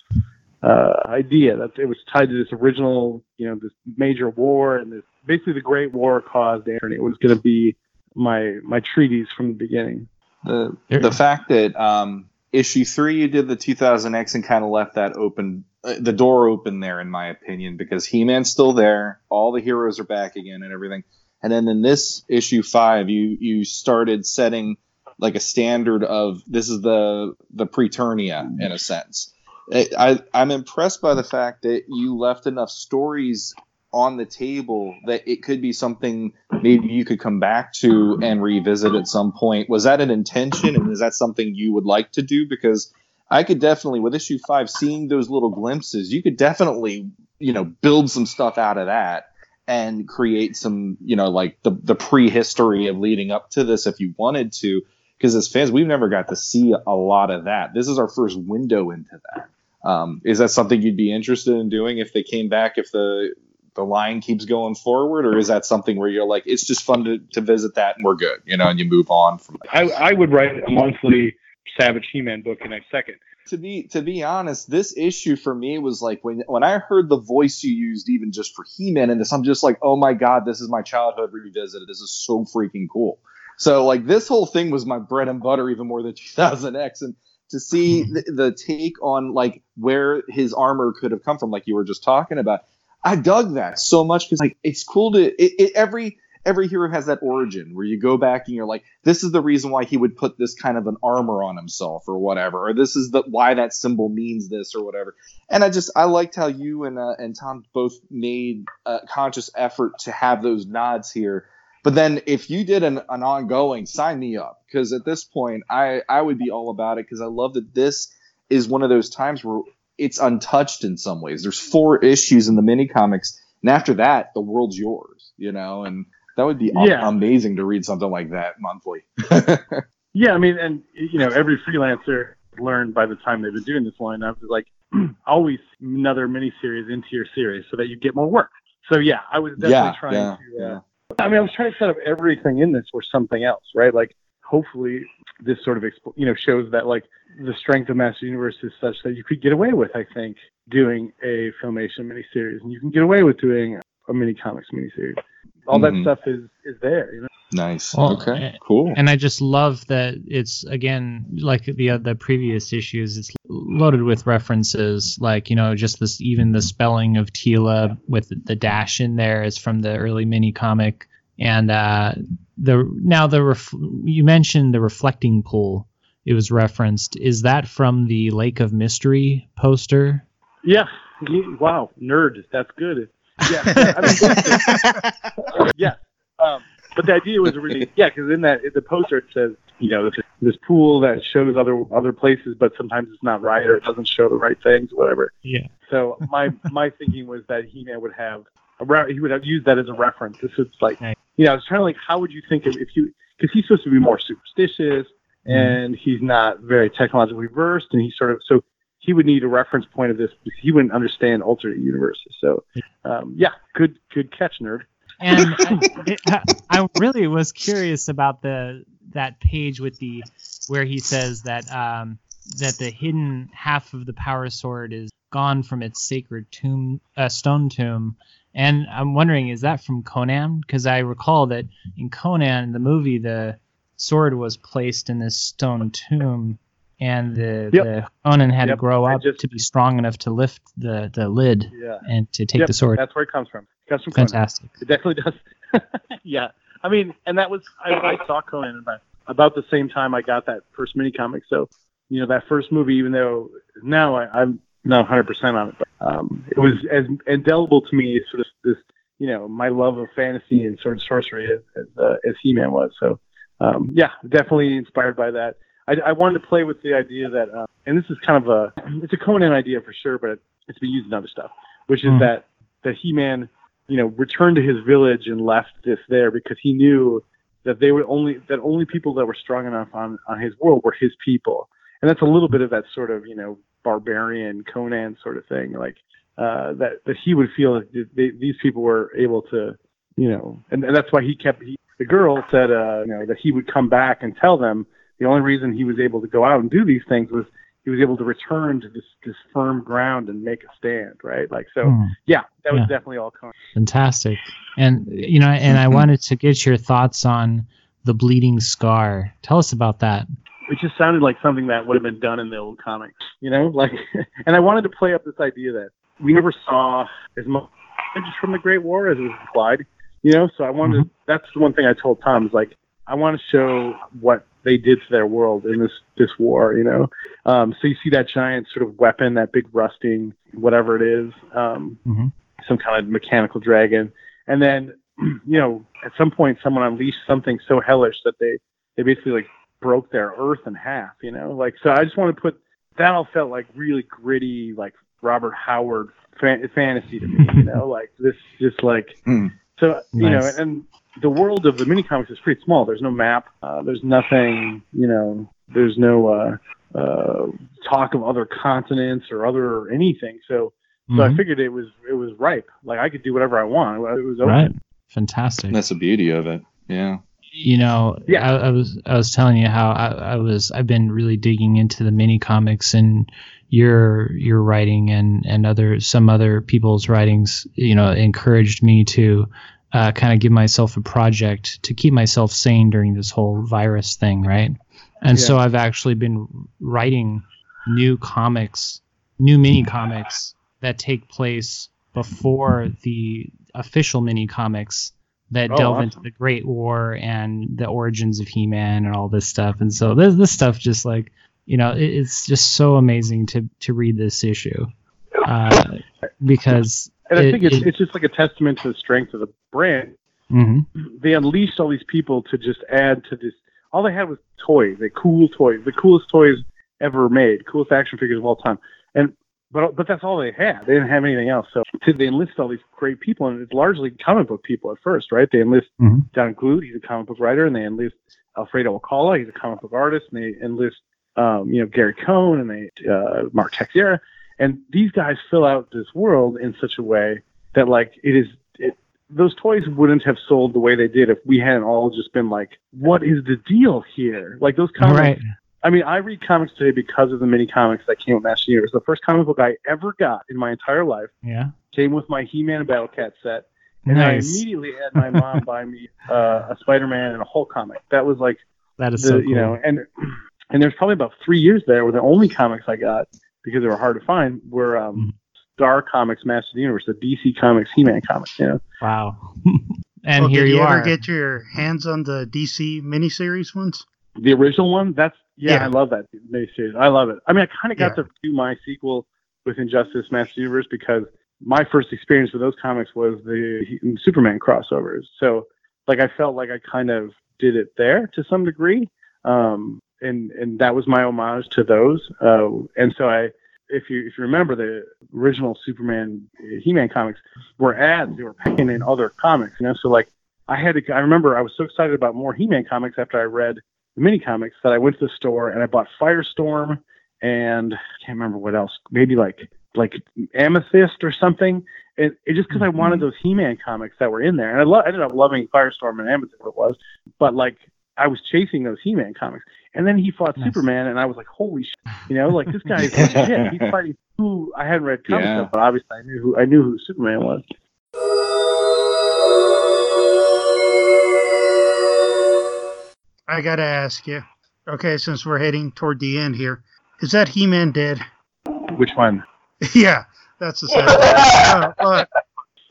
uh, idea that it was tied to this original you know this major war and this basically the Great War caused Eternia. It was going to be my my treatise from the beginning. the the fact that um, issue three you did the 2000X and kind of left that open uh, the door open there, in my opinion, because He Man's still there, all the heroes are back again, and everything. And then in this issue five, you you started setting like a standard of this is the the Preternia in a sense. I, I'm impressed by the fact that you left enough stories on the table that it could be something maybe you could come back to and revisit at some point. Was that an intention, and is that something you would like to do? Because I could definitely, with issue five, seeing those little glimpses, you could definitely, you know, build some stuff out of that and create some, you know, like the the prehistory of leading up to this if you wanted to. Because as fans, we've never got to see a lot of that. This is our first window into that. Um, is that something you'd be interested in doing if they came back? If the the line keeps going forward, or is that something where you're like, it's just fun to, to visit that and we're good, you know, and you move on from that? I, I would write a monthly Savage He-Man book in a second. To be to be honest, this issue for me was like when when I heard the voice you used, even just for He-Man and this, I'm just like, oh my god, this is my childhood revisited. This is so freaking cool. So like this whole thing was my bread and butter, even more than 2000X, and to see hmm. the, the take on like where his armor could have come from, like you were just talking about, I dug that so much because like it's cool to it, it, every every hero has that origin where you go back and you're like, this is the reason why he would put this kind of an armor on himself or whatever, or this is the why that symbol means this or whatever. And I just I liked how you and uh, and Tom both made a conscious effort to have those nods here. But then if you did an, an ongoing, sign me up because at this point I I would be all about it because I love that this is one of those times where it's untouched in some ways. There's four issues in the mini comics, and after that, the world's yours. You know, and that would be Yeah. amazing to read something like that monthly. Yeah, I mean, and you know, every freelancer learned by the time they've been doing this line up is like always another miniseries into your series so that you get more work. So yeah, I was definitely yeah, trying yeah, to. Uh, yeah. I mean, I was trying to set up everything in this for something else, right? Like, hopefully, this sort of you know shows that like the strength of Master Universe is such that you could get away with, I think, doing a filmation miniseries, and you can get away with doing a mini comics miniseries. All Mhm. that stuff is is there, you know. Nice. Well, okay. Cool. and I just love that it's again like the the previous issues. It's loaded with references, like you know, just this even the spelling of Teela with the dash in there is from the early mini comic, and uh, the now the ref, you mentioned the reflecting pool. It was referenced. Is that from the Lake of Mystery poster? Yeah. Wow, nerd. That's good. Yeah. I mean, yeah. Um, but the idea was really yeah, because in that in the poster it says you know this, this pool that shows other other places, but sometimes it's not right or it doesn't show the right things, whatever. Yeah. So my my thinking was that He-Man would have a re- he would have used that as a reference. This is like Nice. You know I was trying to like how would you think of if you because he's supposed to be more superstitious and he's not very technologically versed and he sort of so he would need a reference point of this because he wouldn't understand alternate universes. So um, yeah, good good catch, nerd. and it, I really was curious about the that page with the where he says that um, that the hidden half of the power sword is gone from its sacred tomb, uh, stone tomb, and I'm wondering is that from Conan? Because I recall that in Conan the movie the sword was placed in this stone tomb. And the, Yep. the Conan had Yep, to grow up just- to be strong enough to lift the, the lid Yeah, and to take Yep, the sword. That's where it comes from. It comes from Conan. Fantastic. It definitely does. yeah, I mean, and that was I, I saw Conan about about the same time I got that first mini comic. So you know that first movie, even though now I, I'm not 100 percent on it, but um, it was as indelible to me sort of this you know my love of fantasy and sort of sorcery as as, uh, as He-Man was. So um, yeah, definitely inspired by that. I, I wanted to play with the idea that, uh, and this is kind of a it's a Conan idea for sure, but it's been used in other stuff, which is Mhm. that that He-Man you know, returned to his village and left this there because he knew that they were only that only people that were strong enough on on his world were his people, and that's a little bit of that sort of you know barbarian Conan sort of thing, like uh, that that he would feel that they, these people were able to, you know, and, and that's why he kept he, the girl said uh, you know that he would come back and tell them the only reason he was able to go out and do these things was he was able to return to this this firm ground and make a stand, right? Like so, Hmm. yeah, that was Yeah. definitely all Conan. Fantastic. And you know, and I wanted to get your thoughts on the bleeding scar. Tell us about that. It just sounded like something that would have been done in the old comics, you know, like, and I wanted to play up this idea that we never saw as much from the Great War as was implied, you know. So I wanted. To, that's the one thing I told Tom is like, I want to show what they did to their world in this this war, you know. Um, so you see that giant sort of weapon, that big rusting, whatever it is, um, hmm some kind of mechanical dragon, and then you know at some point someone unleashed something so hellish that they they basically like broke their earth in half, you know. Like so, I just want to put that all felt like really gritty, like Robert Howard fan- fantasy to me, you know, like this just like Hmm. so you Nice. know, and the world of the mini comics is pretty small. There's no map. Uh, there's nothing, you know. There's no uh, uh, talk of other continents or other or anything. So, so I Mhm. figured it was it was ripe. Like I could do whatever I want. It was open. Right. Fantastic. That's the beauty of it. Yeah. You know Yeah. I, I was i was telling you how I, I was i've been really digging into the mini comics and your your writing and and other some other people's writings you know encouraged me to uh, kind of give myself a project to keep myself sane during this whole virus thing right and so i've actually been writing new comics new mini comics that take place before the official mini comics that Oh, delve awesome. into the Great War and the origins of He-Man and all this stuff. And so this this stuff just like you know it, it's just so amazing to to read this issue uh, because And I it- think it's it- it's just like a testament to the strength of the brand. mhm. They unleashed all these people to just add to this. All they had was toys, they cool toys, the coolest toys ever made, coolest action figures of all time. And but but that's all they had. They didn't have anything else. So to, they enlist all these great people, and it's largely comic book people at first, right? They enlist Mhm. Don he's a comic book writer, and they enlist Alfredo Alcala, he's a comic book artist, and they enlist um, you know Gary Cohn and they uh, Mark Texeira, and these guys fill out this world in such a way that like it is it, those toys wouldn't have sold the way they did if we hadn't all just been like, what is the deal here? Like those comics. right I mean, I read comics today because of the mini comics that came with Master Universe. The first comic book I ever got in my entire life yeah came with my He-Man and Battle Cat set, and nice I immediately had my mom buy me uh, a Spider-Man and a Hulk comic. That was like that is the so cool you know, and and there's probably about three years there where the only comics I got because they were hard to find were um, Mhm. Star Comics Master of the Universe, the DC Comics He-Man comics. You know, wow and Well, here did you, you, ever are get your hands on the DC miniseries ones? the original one. That's yeah, Yeah. I love that. I love it. I mean, I kind of got Yeah. to do my sequel with Injustice Master Universe because my first experience with those comics was the Superman crossovers. So like I felt like I kind of did it there to some degree. Um, and and that was my homage to those. Uh, and so I if you if you remember the original Superman He-Man comics were ads they were packing in other comics, you know. So like I had to I remember I was so excited about more He-Man comics after I read mini comics that I went to the store and I bought Firestorm and I can't remember what else. Maybe like like Amethyst or something. And it just because I mm-hmm. wanted those He-Man comics that were in there, and I lo- ended up loving Firestorm and Amethyst. What it was, but like I was chasing those He-Man comics, and then he fought Nice. Superman, and I was like, holy shit, you know, like this guy is legit. He's fighting who I hadn't read comics Yeah. of, but obviously I knew who I knew who Superman was. I gotta ask you. Okay, since we're heading toward the end here, is that He-Man dead? Which one? yeah, that's the sad. uh, uh,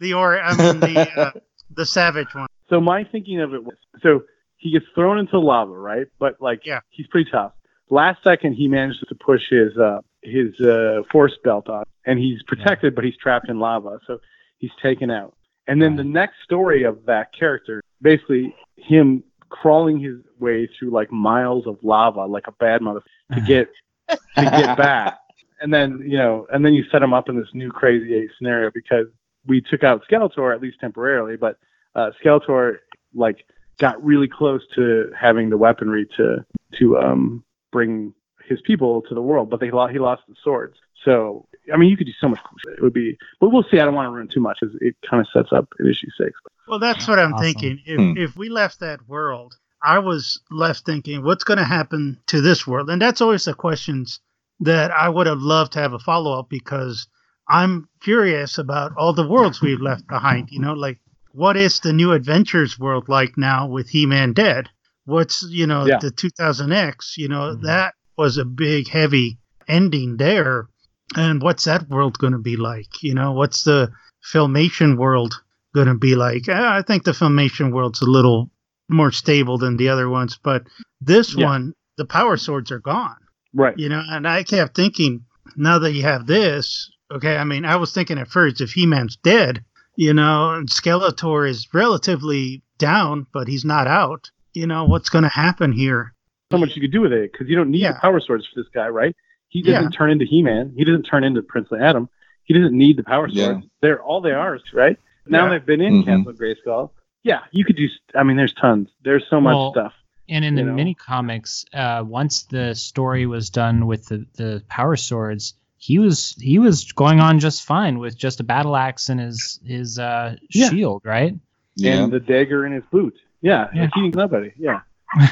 the or I mean the uh, the Savage one. So my thinking of it was so he gets thrown into lava, right? But like Yeah. he's pretty tough. Last second he manages to push his uh his uh force belt on and he's protected but he's trapped in lava. So he's taken out. And then the next story of that character, basically him crawling his way through like miles of lava like a bad mother to get to get back. And then, you know, and then you set him up in this new crazy eight scenario because we took out Skeletor at least temporarily, but uh, Skeletor like got really close to having the weaponry to to um, bring his people to the world, but they lost, he lost the swords. So I mean, you could do so much. It would be, but we'll see. I don't want to ruin too much because it kind of sets up in issue six. Well, that's what I'm Awesome. thinking. If Hmm. if we left that world, I was left thinking, what's going to happen to this world? And that's always the questions that I would have loved to have a follow up because I'm curious about all the worlds we've left behind. You know, like what is the new adventures world like now with He Man dead? What's you know Yeah. the 2000X? You know Mhm. that was a big heavy ending there, and what's that world going to be like? You know, what's the Filmation world going to be like? Eh, I think the Filmation world's a little more stable than the other ones, but this Yeah. one, the power swords are gone. Right. You know, and I kept thinking, now that you have this, okay, I mean, I was thinking at first if He Man's dead, you know, and Skeletor is relatively down, but he's not out, you know, what's going to happen here? So much you could do with it because you don't need Yeah. the power swords for this guy, right? He Yeah. doesn't turn into He-Man. He doesn't turn into Prince Adam. He doesn't need the power Yeah. swords. They're all they are, right? Now Yeah. they've been in Mhm. Castle Grayskull. Yeah, you could do. I mean, there's tons. There's so much Well, stuff. And in the know? mini comics, uh, once the story was done with the, the power swords, he was he was going on just fine with just a battle axe and his his uh, Yeah. shield, right? Yeah. And the dagger in his boot. Yeah, Yeah. yeah. nobody. Yeah.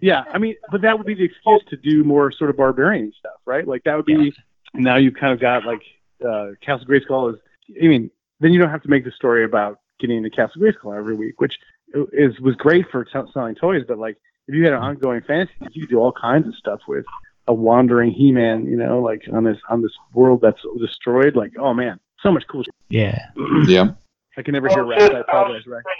Yeah, I mean, but that would be the excuse to do more sort of barbarian stuff, right? Like that would be now you've kind of got like uh, Castle Grayskull is. I mean, then you don't have to make the story about getting into Castle Grayskull every week, which is was great for t- selling toys. But like, if you had an ongoing fantasy, you could do all kinds of stuff with a wandering He-Man, you know, like on this on this world that's destroyed. Like, oh man, so much cool. Shit. yeah. yeah. I can never hear Well, Rex. I apologize, Rex. Frank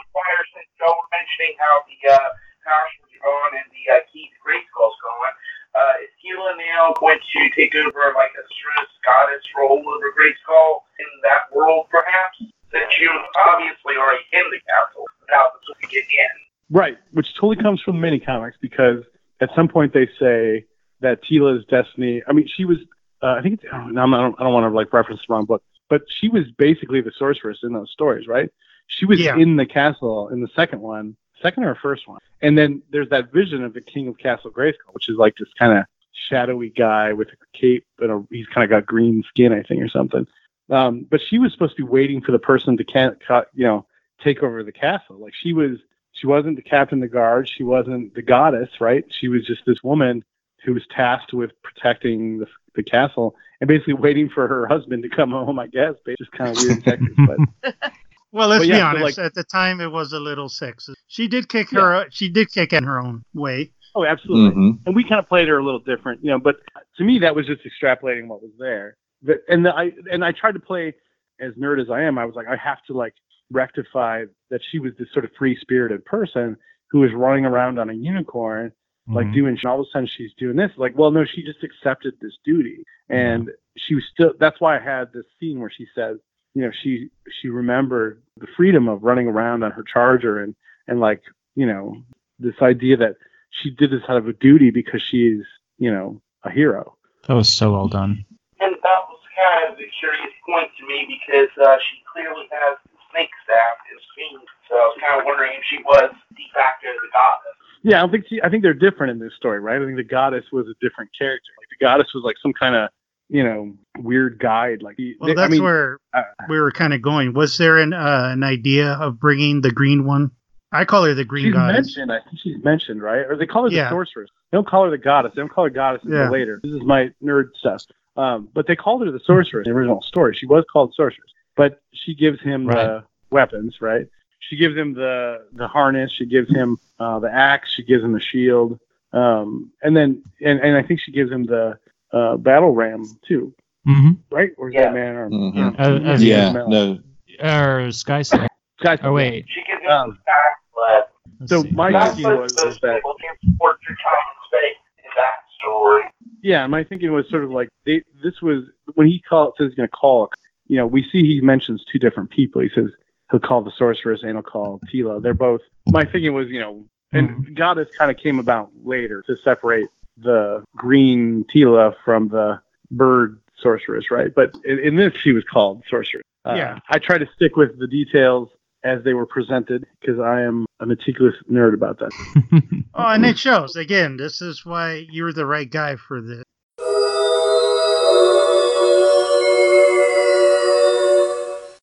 since Joe mentioning how the uh, power swords are gone and the uh, key to Grayskull's gone, uh, is Teela now going to take over like a sort of goddess role over Grayskull in that world, perhaps? Since you obviously already in the castle without the to get in. Right, which totally comes from the mini comics because at some point they say that Teela's destiny. I mean, she was. Uh, I think it's. I don't, I don't, I don't want to like reference the wrong book, but she was basically the sorceress in those stories, right? She was Yeah. in the castle in the second one, second or first one, and then there's that vision of the King of Castle Grayskull, which is like this kind of shadowy guy with a cape and a, he's kind of got green skin, I think, or something. Um, but she was supposed to be waiting for the person to can, ca- you know, take over the castle. Like she was, she wasn't the captain of the guard. She wasn't the goddess, right? She was just this woman who was tasked with protecting the, the castle and basically waiting for her husband to come home. I guess, but just kind of weird tactics. But Well, let's But be honest. like- at the time, it was a little sexist. She did kick her. She did kick in her own way. oh, absolutely. hmm and we kind of played her a little different, you know. But to me, that was just extrapolating what was there. But, and the, I and I tried to play as nerd as I am. I was like, I have to like rectify that she was this sort of free spirited person who was running around on a unicorn, like Mhm. doing. And all of a sudden, she's doing this. Like, well, no, she just accepted this duty, and she was still. That's why I had this scene where she says, you know, she she remembered the freedom of running around on her charger and and like you know this idea that she did this out of a duty because she's, you know, a hero. That was so well done. And that was kind of a curious point to me because uh, she clearly has the snake staff in Fiend. So I was kind of wondering if she was de facto the goddess. Yeah, I don't think she, I think they're different in this story, right? I think the goddess was a different character. Like the goddess was like some kind of, you know, weird guide. Like, Well, I that's mean, where uh, we were kind of going. Was there an uh, an idea of bringing the green one? I call her the green she's goddess. mentioned. I think she's mentioned, right? Or they call her Yeah. the sorceress. They don't call her the goddess. They don't call her goddess until Yeah. later. This is my nerd stuff. Um, but they called her the sorceress in the original story. She was called sorceress, but she gives him the weapons, right? She gives him the the harness. She gives him uh, the axe. She gives him the shield, um, and then and, and I think she gives him the uh, battle ram too, Mm-hmm. right? Or is Yeah. that man arm? hmm Uh, uh, Yeah. No. Or Sky Slayer. Guys, Oh wait. She gives him Um, the staff, but So see. my that's thinking was, was that people can support your time and space in that story. yeah, my thinking was sort of like they, this was when he call says he's going to call. You know, we see he mentions two different people. He says he'll call the sorceress and he'll call Teela. They're both. My thinking was, you know, and goddess kind of came about later to separate the green Teela from the bird sorceress, right? But in, in this, she was called sorceress. Uh, Yeah. I try to stick with the details as they were presented because I am a meticulous nerd about that. Oh, and it shows. Again, this is why you're the right guy for this.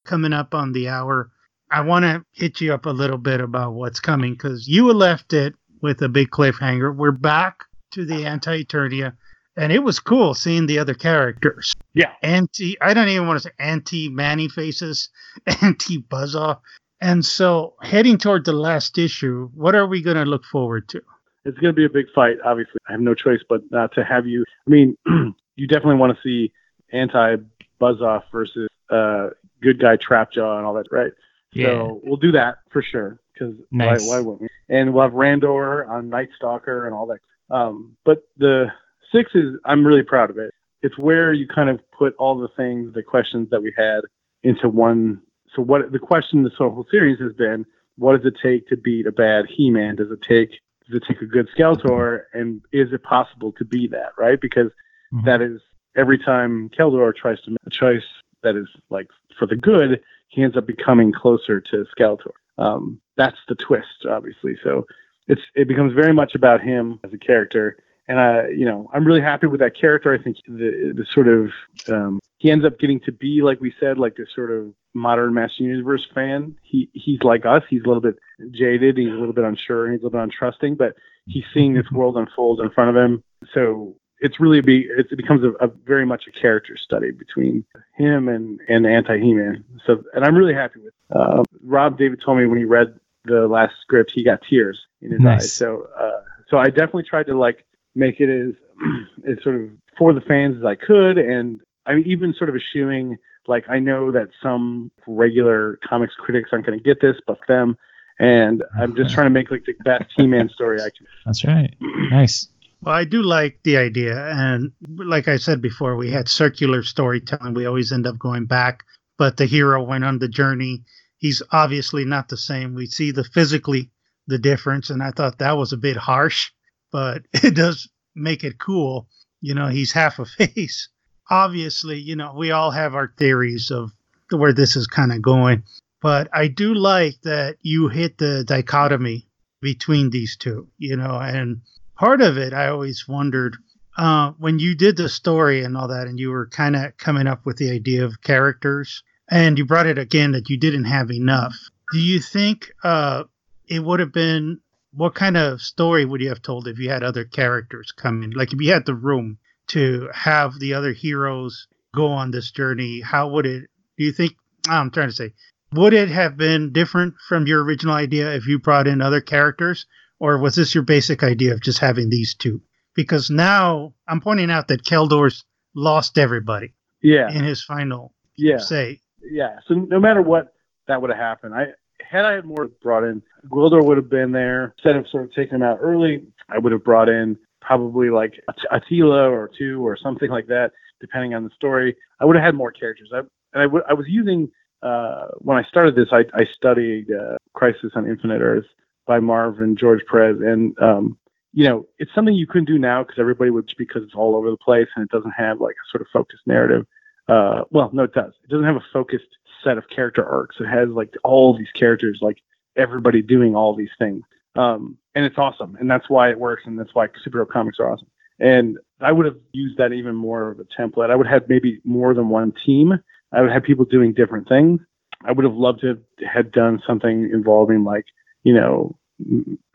Coming up on the hour, I want to hit you up a little bit about what's coming because you left it with a big cliffhanger. We're back to the Anti Eternia, and it was cool seeing the other characters. Yeah. Anti, I don't even want to say anti Man-E-Faces, anti Buzz-Off, And so, heading toward the last issue, what are we going to look forward to? It's going to be a big fight. Obviously, I have no choice but not to have you. I mean, you definitely want to see anti Buzz-Off versus uh, good guy Trapjaw and all that, right? Yeah. So we'll do that for sure. Because Nice. why, why wouldn't we? And we'll have Randor on Night Stalker and all that. Um, but the six is I'm really proud of it. It's where you kind of put all the things, the questions that we had into one. So what the question this whole series has been: What does it take to beat a bad He-Man? Does it take does it take a good Skeletor? And is it possible to be that? Right? Because Mhm. that is every time Keldor tries to make a choice that is like for the good, he ends up becoming closer to Skeletor. Um, that's the twist, obviously. So it's it becomes very much about him as a character, and I, you know, I'm really happy with that character. I think the the sort of um, he ends up getting to be like we said, like this sort of modern Master Universe fan. He he's like us. He's a little bit jaded. He's a little bit unsure. He's a little bit untrusting, but he's seeing this world unfold in front of him. So it's really be it becomes a, a very much a character study between him and and anti He-Man. So and I'm really happy with. Uh, Rob David told me when he read the last script, he got tears in his Nice. eyes. So uh, so I definitely tried to like make it as as sort of for the fans as I could, and I'm even sort of eschewing like I know that some regular comics critics aren't going to get this, but them. And I'm just trying to make like the best He-Man story I can. That's right. Nice. Well, I do like the idea. And like I said before, we had circular storytelling. We always end up going back, but the hero went on the journey. He's obviously not the same. We see the physically the difference, and I thought that was a bit harsh, but it does make it cool. You know, he's half a face. Obviously, you know, we all have our theories of where this is kind of going, but I do like that you hit the dichotomy between these two, you know, and part of it I always wondered uh, when you did the story and all that, and you were kind of coming up with the idea of characters, and you brought it again that you didn't have enough. Do you think uh, it would have been what kind of story would you have told if you had other characters come in? Like if you had the room to have the other heroes go on this journey, how would it? Do you think? I'm trying to say, would it have been different from your original idea if you brought in other characters, or was this your basic idea of just having these two? Because now I'm pointing out that Keldor's lost everybody Yeah, in his final yeah. say. Yeah. So no matter what, that would have happened. I had I had more brought in, Gwildor would have been there. Instead of sort of taking him out early, I would have brought in probably like At- Attila or two or something like that, depending on the story. I would have had more characters. I, and I, w- I was using uh, when I started this. I, I studied uh, Crisis on Infinite Earth by Marv and George Perez, and um, you know it's something you couldn't do now because everybody would because it's all over the place and it doesn't have like a sort of focused narrative uh, well, no, it does. It doesn't have a focused set of character arcs. It has like all these characters, like everybody doing all these things. Um, and it's awesome. And that's why it works. And that's why superhero comics are awesome. And I would have used that even more of a template. I would have maybe more than one team. I would have people doing different things. I would have loved to have had done something involving like, you know,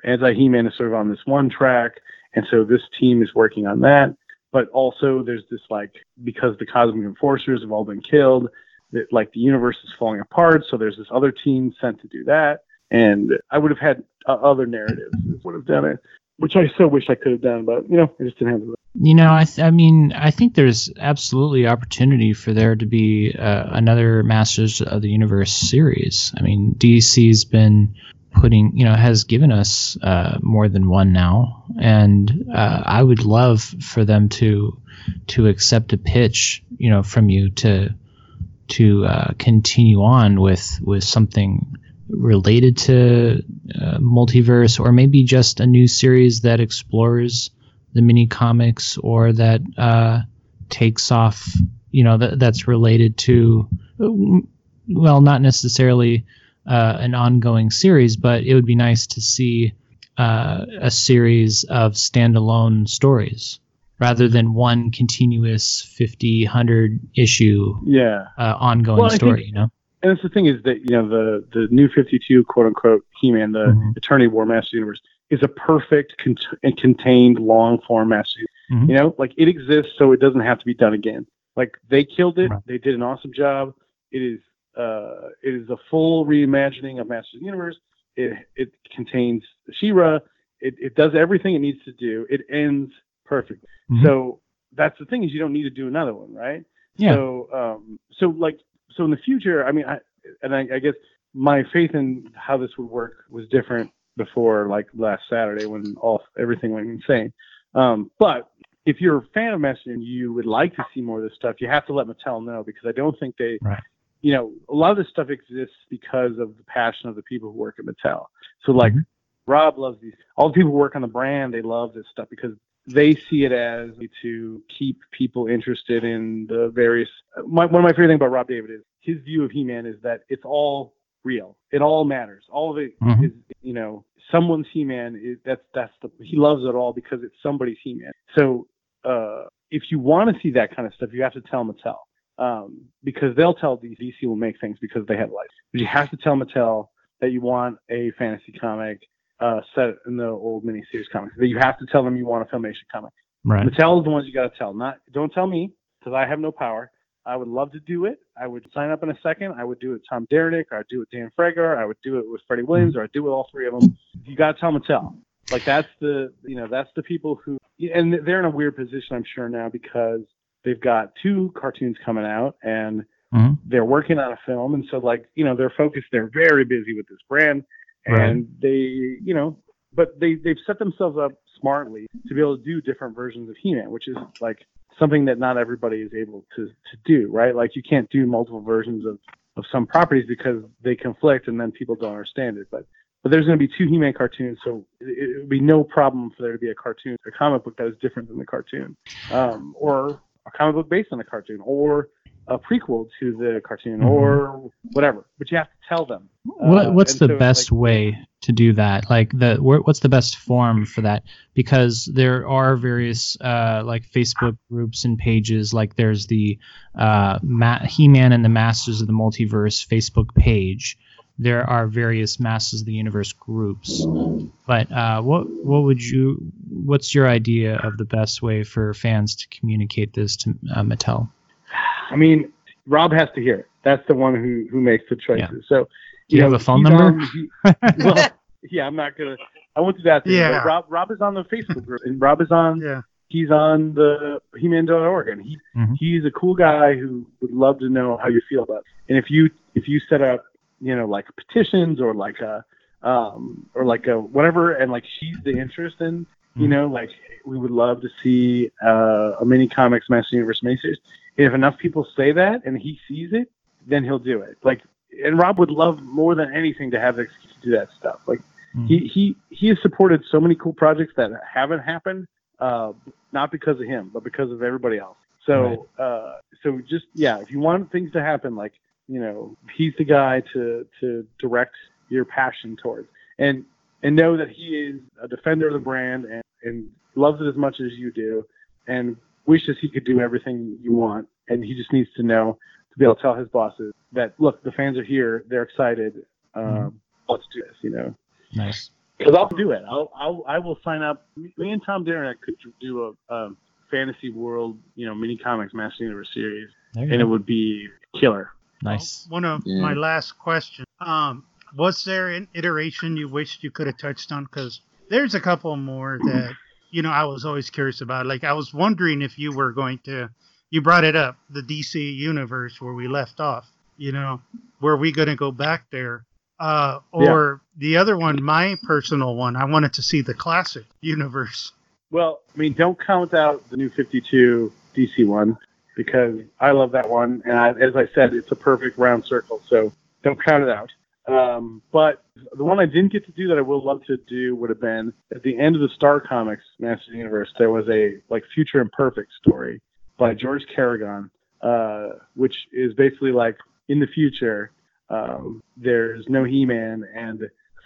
anti He-Man is sort of on this one track. And so this team is working on that but also there's this like because the cosmic enforcers have all been killed that like the universe is falling apart so there's this other team sent to do that and i would have had uh, other narratives would have done it which i so wish i could have done but you know i just didn't have the You know, I, th- I mean, I think there's absolutely opportunity for there to be uh, another Masters of the Universe series. I mean, DC's been putting, you know, has given us uh, more than one now, and uh, I would love for them to to accept a pitch, you know, from you to to uh, continue on with with something related to uh, multiverse, or maybe just a new series that explores the mini comics or that uh, takes off, you know, that, that's related to, well, not necessarily uh, an ongoing series, but it would be nice to see uh, a series of standalone stories rather than one continuous 50, 100 issue yeah uh, ongoing Well, story, think- you know? and that's the thing is that you know the the new 52 quote unquote he-man the Mhm. eternity war master universe is a perfect con- and contained long form master Mhm. you know like it exists so it doesn't have to be done again like they killed it Right. they did an awesome job it is uh, it is a full reimagining of Masters of the Universe. It it contains She-Ra. It it does everything it needs to do. It ends perfectly. Mhm. So that's the thing is you don't need to do another one, right? Yeah. So um so like so in the future, I mean, I and I, I guess my faith in how this would work was different before like last Saturday when all everything went insane. Um, but if you're a fan of Messenger and you would like to see more of this stuff, you have to let Mattel know because I don't think they, Right. You know, a lot of this stuff exists because of the passion of the people who work at Mattel. So like Mhm. Rob loves these. All the people who work on the brand, they love this stuff because they see it as to keep people interested in the various. My, one of my favorite things about Rob David is his view of He-Man is that it's all real. It all matters. All of it is, Mhm. you know, someone's He-Man. Is, that's that's the he loves it all because it's somebody's He-Man. So uh, if you want to see that kind of stuff, you have to tell Mattel um, because they'll tell DC, DC will make things because they have life. But you have to tell Mattel that you want a fantasy comic uh, set in the old miniseries comics. That you have to tell them you want a filmation comic. Right. Mattel is the ones you got to tell. Not don't tell me because I have no power. I would love to do it. I would sign up in a second. I would do it with Tom Derenick, or I'd do it with Dan Fraga, I would do it with Freddie Williams, or I'd do it with all three of them. You got to tell Mattel. Like that's the you know that's the people who and they're in a weird position I'm sure now because they've got two cartoons coming out and Mhm. they're working on a film and so like you know they're focused they're very busy with this brand and they you know but they they've set themselves up smartly to be able to do different versions of He-Man which is like something that not everybody is able to to do right like you can't do multiple versions of of some properties because they conflict and then people don't understand it but but there's going to be two He-Man cartoons, so it, it would be no problem for there to be a cartoon, a comic book that is different than the cartoon, um, or a comic book based on the cartoon, or a prequel to the cartoon, Mhm. or whatever. But you have to tell them. What Uh, what's the so, best like, way to do that? Like the wh- what's the best form for that? Because there are various uh, like Facebook groups and pages. Like there's the uh, Ma- He-Man and the Masters of the Multiverse Facebook page. There are various Masters of the Universe groups. But uh, what what would you? What's your idea of the best way for fans to communicate this to uh, Mattel? I mean, Rob has to hear it. That's the one who who makes the choices. So, Do you know, have a phone number? on- he- well, yeah, I'm not gonna. I went to that. Thing, Yeah. but Rob Rob is on the Facebook group, and Rob is on Yeah. he's on the He-Man.org, and he Mhm. he's a cool guy who would love to know how you feel about it. And if you if you set up, you know, like petitions or like a um or like a whatever, and like she's the interest in, you Mhm. know, like we would love to see uh, a mini comics Master Universe miniseries. If enough people say that and he sees it, then he'll do it. Like, and Rob would love more than anything to have the excuse to do that stuff. Like Mhm. he he he has supported so many cool projects that haven't happened, uh, not because of him, but because of everybody else. So uh, so just yeah, if you want things to happen, like you know, he's the guy to to direct your passion towards, and and know that he is a defender of the brand and and loves it as much as you do, and wishes he could do everything you want, and he just needs to know to be able to tell his bosses that look, the fans are here, they're excited, um, let's do this, you know. Nice. Because I'll do it. I'll, I'll I will sign up. Me and Tom Derenick could do a, a fantasy world, you know, mini comics Master Universe series, There you and it would be killer. Nice. One of Yeah. my last questions. Um, was there an iteration you wished you could have touched on? Because there's a couple more that you know I was always curious about. Like I was wondering if you were going to. You brought it up, the DC universe where we left off. You know, were we going to go back there? Uh, or the other one, my personal one, I wanted to see the classic universe. Well, I mean, don't count out the new 52 DC one because I love that one, and I, as I said, it's a perfect round circle. So don't count it out. Um, but the one I didn't get to do that I would love to do would have been at the end of the Star Comics Master Universe. There was a like Future Imperfect story by George Caragonne, uh, which is basically like in the future, um, there's no He-Man and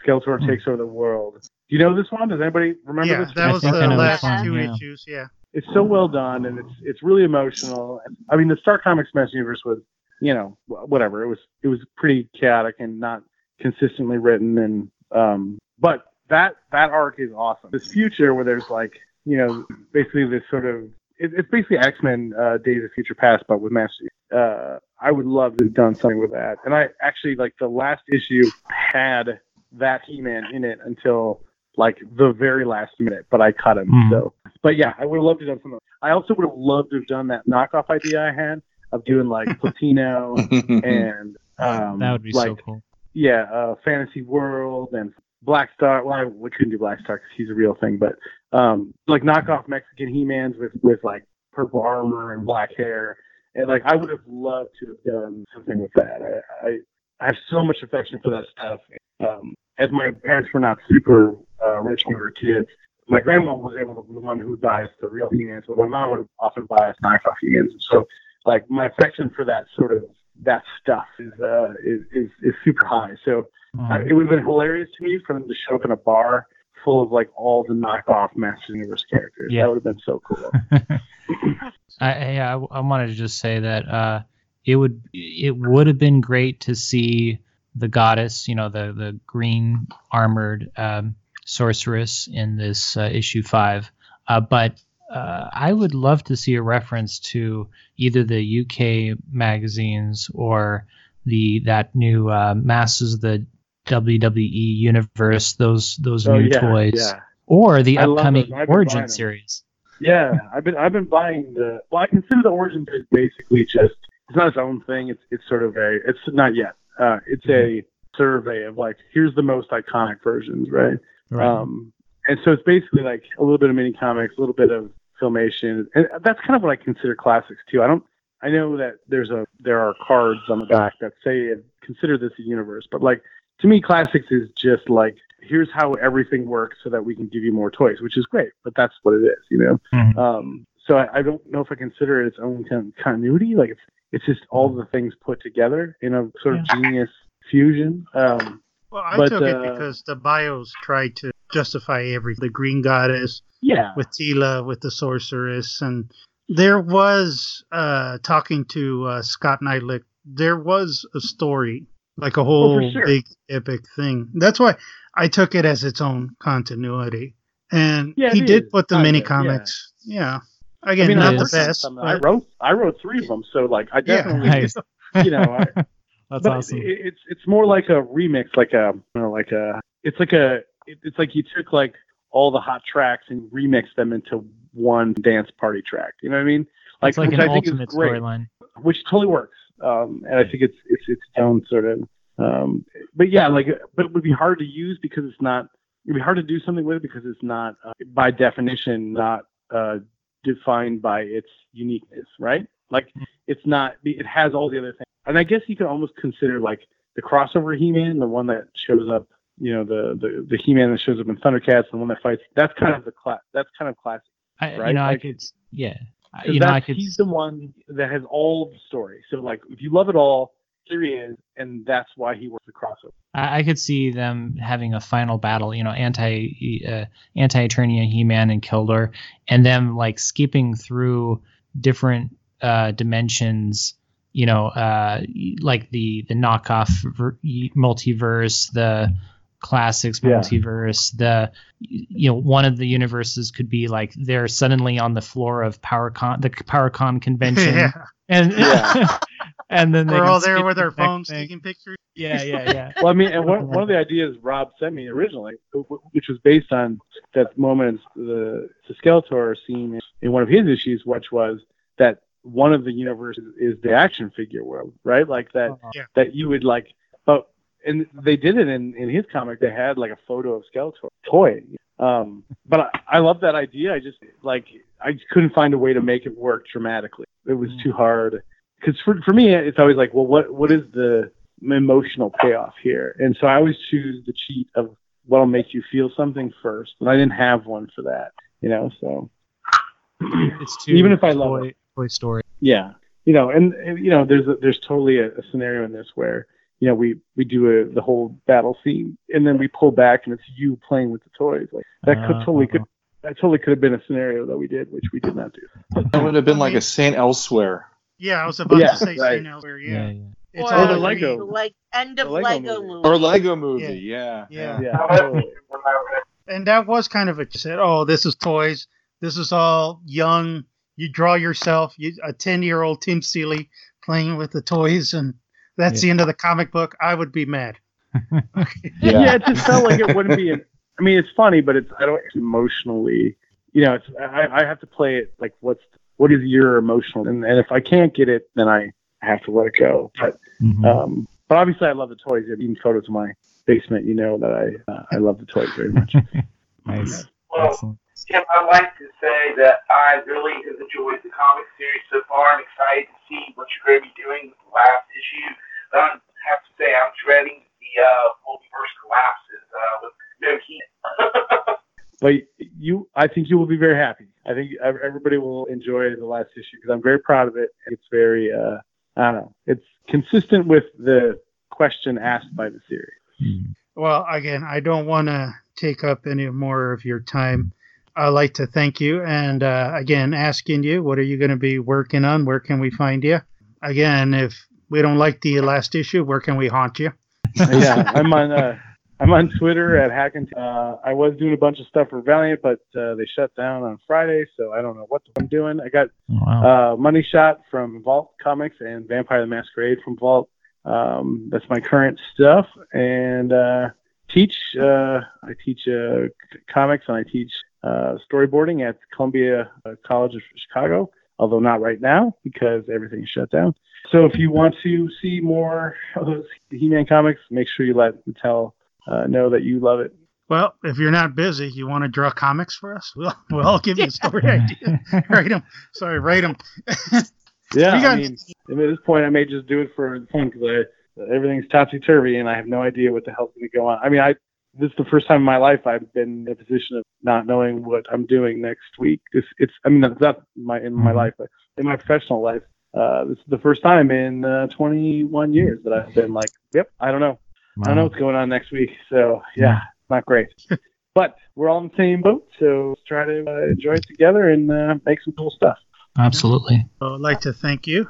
Skeletor Hmm. takes over the world. Do you know this one? Does anybody remember yeah, this? that was the last which two yeah. issues. Yeah. It's so well done and it's it's really emotional. I mean, the Star Comics Master Universe was, you know, whatever. It was it was pretty chaotic and not consistently written and um but that that arc is awesome. This future where there's like, you know, basically this sort of it, it's basically X-Men uh, Days of Future Past but with Master uh, I would love to have done something with that. And I actually like the last issue had that He-Man in it until like the very last minute, but I cut him. Mhm. So, but yeah, I would have loved to have done something. I also would have loved to have done that knockoff idea I had of doing like Platino and um, That would be like so cool. yeah, uh, Fantasy World and Black Star. Well, I, we couldn't do Black Star because he's a real thing, but um, like knockoff Mexican He-Mans with with like purple armor and black hair, and like I would have loved to have done something with that. I I, I have so much affection for that stuff. Um, as my parents were not super uh, rich when we were kids, my grandma was able to the one who buys the real He-Mans, but my mom would often buy us knockoff He-Mans. So like my affection for that sort of that stuff is uh, is, is is super high. So I, Mhm. it would have been hilarious to me for them to show up in a bar full of like all the knockoff Masters Universe characters. Yeah. That would have been so cool. I, yeah, I, I wanted to just say that uh, it would it would have been great to see the goddess, you know, the the green armored um, sorceress in this uh, issue five, uh, but uh, I would love to see a reference to either the UK magazines or the that new uh, Masters of the WWE universe, those those oh new yeah, toys, yeah, or the I upcoming those. I've been buying Origin series. yeah. I've been I've been buying the. Well, I consider the Origin is basically just it's not its own thing. It's it's sort of a it's not yet. Uh, it's a survey of like here's the most iconic versions, right? Right. Um, and so it's basically like a little bit of mini comics, a little bit of filmation, and that's kind of what I consider classics too. I don't. I know that there's a there are cards on the back that say consider this a universe, but like to me, classics is just like here's how everything works so that we can give you more toys, which is great, but that's what it is, you know. Mhm. Um, so I, I don't know if I consider it its own kind of continuity. Like it's it's just all the things put together in a sort of genius fusion. Um, Well, I But, took it uh, because the bios tried to justify everything. The Green Goddess yeah, with Teela, with the Sorceress, and there was uh, talking to uh, Scott Neitlich. There was a story, like a whole Oh, sure. big epic thing. That's why I took it as its own continuity. And Yeah, he did is, put the kinda, mini yeah. comics. Yeah. Again, I mean, not it the is. worked on best. some. I wrote I wrote three of them, so like I Yeah. definitely Nice. you know. I, That's but awesome. it, it's it's more like a remix, like a you know, like a it's like a it, it's like you took like all the hot tracks and remixed them into one dance party track. You know what I mean? Like, it's like which an I think ultimate is great, storyline. which totally works. Um, and I think it's it's its own sort of. Um, but yeah, like, but it would be hard to use because it's not. It'd be hard to do something with it because it's not, uh, by definition, not uh, defined by its uniqueness, right? Like, it's not. It has all the other things, and I guess you could almost consider like the crossover He-Man, the one that shows up. You know, the the the He-Man that shows up in Thundercats, the one that fights. That's kind of the class. That's kind of classic. I, right? You know, I could, yeah. You know, I could. he's the one that has all the story. So like, if you love it all, here he is, and that's why he works the crossover. I, I could see them having a final battle, you know, anti uh, anti Eternia, He Man, and Keldor, and them like skipping through different uh, dimensions, you know, uh, like the the knockoff ver- multiverse, the classics Yeah. multiverse, the you know one of the universes could be like they're suddenly on the floor of PowerCon, the PowerCon convention, yeah. and Yeah. and then they We're all there with to our the next phones thing. taking pictures. Yeah, yeah, yeah. Well, I mean, and one, one of the ideas Rob sent me originally, which was based on that moment, the, the Skeletor scene in one of his issues, which was that one of the universes is the action figure world, right? Like that, Yeah. that you would like, but and they did it in in his comic. They had like a photo of Skeletor toy. Um, but I, I love that idea. I just like I just couldn't find a way to make it work dramatically. It was too hard because for for me, it's always like, well, what what is the emotional payoff here? And so I always choose the cheat of what'll make you feel something first. And I didn't have one for that, you know. So It's too Even if I love toy, Toy Story. yeah, you know, and, and you know, there's a, there's totally a, a scenario in this where you know we we do a, the whole battle scene and then we pull back and it's you playing with the toys. Like that could uh-huh. totally could that totally could have been a scenario that we did, which we did not do. That would have been like a Saint Elsewhere. Yeah, I was about Yeah, to say right. Saint Elsewhere. Yeah, Yeah, yeah. it's Or all the the Lego. Like end of Lego Lego, movie. movie. Or Lego movie, yeah. Yeah. Yeah, How about totally. when I was and that was kind of a you said, oh, this is toys. This is all young. You draw yourself. You, a ten-year-old Tim Seeley playing with the toys and that's the end of the comic book, I would be mad. yeah. it just felt like it wouldn't be. An, I mean, it's funny, but it's I don't emotionally. You know, it's I, I have to play it like what's what is your emotional, and, and if I can't get it, then I have to let it go. But Mhm. um, but obviously, I love the toys. Even photos of my basement, you know that I uh, I love the toys very much. nice. Well, Excellent. Tim, I'd like to say that I really have enjoyed the comic series so far. I'm excited to see what you're going to be doing with the last issue. But I have to say, I'm dreading the uh, multiverse collapses uh, with no heat. but you, I think you will be very happy. I think everybody will enjoy the last issue because I'm very proud of it. It's very, uh, I don't know, it's consistent with the question asked by the series. Mm. Well, again, I don't want to take up any more of your time. I'd like to thank you and uh, again asking you, what are you going to be working on? Where can we find you? Again, if we don't like the last issue, where can we haunt you? yeah, I'm on. Uh, I'm on Twitter at Hackin. Uh, I was doing a bunch of stuff for Valiant, but uh, they shut down on Friday, so I don't know what I'm doing. I got Oh, wow. uh, Money Shot from Vault Comics and Vampire the Masquerade from Vault. Um, that's my current stuff, and uh, teach. Uh, I teach uh, c- comics and I teach uh, storyboarding at Columbia uh, College of Chicago. Although not right now because everything's shut down. So if you want to see more of those He-Man comics, make sure you let Mattel uh, know that you love it. Well, if you're not busy, you want to draw comics for us? We'll, we'll give you a story idea. write them. Sorry, write them. Yeah, We got- I mean, at this point, I may just do it for fun because everything's topsy turvy and I have no idea what the hell's going to go on. I mean, I this is the first time in my life I've been in a position of not knowing what I'm doing next week. It's, it's I mean, that's not my in my Mhm. life, but in my professional life, uh, this is the first time in uh, 21 years that I've been like, yep, I don't know. I don't know what's going on next week. So yeah, not great. but we're all in the same boat, so let's try to uh, enjoy it together and uh, make some cool stuff. Absolutely. So I'd like to thank you.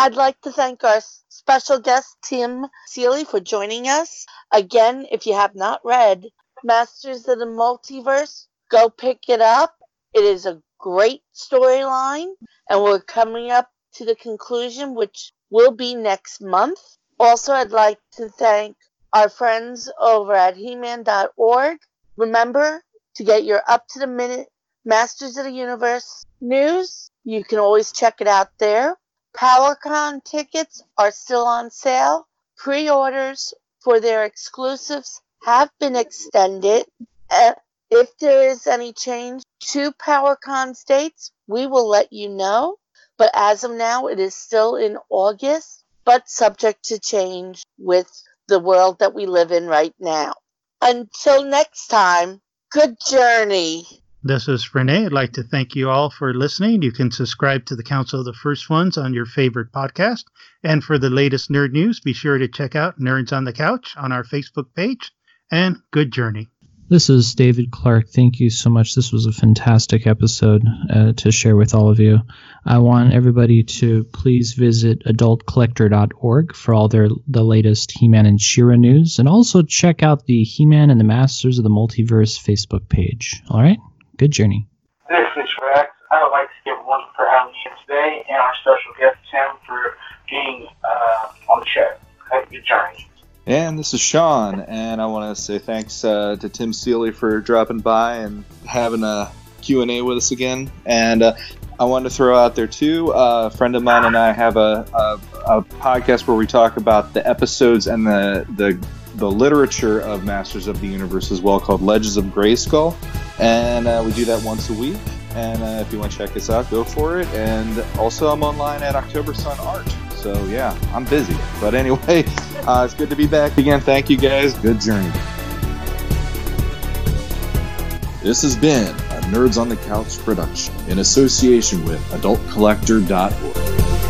I'd like to thank our special guest, Tim Seeley, for joining us. Again, if you have not read Masters of the Multiverse, go pick it up. It is a great storyline, and we're coming up to the conclusion, which will be next month. Also, I'd like to thank our friends over at He-Man.org. Remember to get your up to the minute Masters of the Universe news. You can always check it out there. PowerCon tickets are still on sale. Pre-orders for their exclusives have been extended. Uh, if there is any change to PowerCon's dates, we will let you know. But as of now, it is still in August, but subject to change with the world that we live in right now. Until next time, good journey. This is Renee. I'd like to thank you all for listening. You can subscribe to the Council of the First Ones on your favorite podcast. And for the latest nerd news, be sure to check out Nerds on the Couch on our Facebook page. And good journey. This is David Clark. Thank you so much. This was a fantastic episode uh, to share with all of you. I want everybody to please visit adultcollector.org for all their the latest He-Man and She-Ra news, and also check out the He-Man and the Masters of the Multiverse Facebook page. All right, good journey. This is Rex. I would like to give one for having me today and our special guest, Tim, for being uh, on the show. Have a good journey. And this is Sean, and I want to say thanks uh, to Tim Seeley for dropping by and having a Q&A with us again. And uh, I wanted to throw out there, too, uh, a friend of mine and I have a, a, a podcast where we talk about the episodes and the, the, the literature of Masters of the Universe as well, called Legends of Grayskull. And uh, we do that once a week. And uh, if you want to check us out, go for it. And also, I'm online at October Sun Art. So, yeah, I'm busy. But anyway, uh, it's good to be back again. Thank you guys. Good journey. This has been a Nerds on the Couch production in association with AdultCollector.org.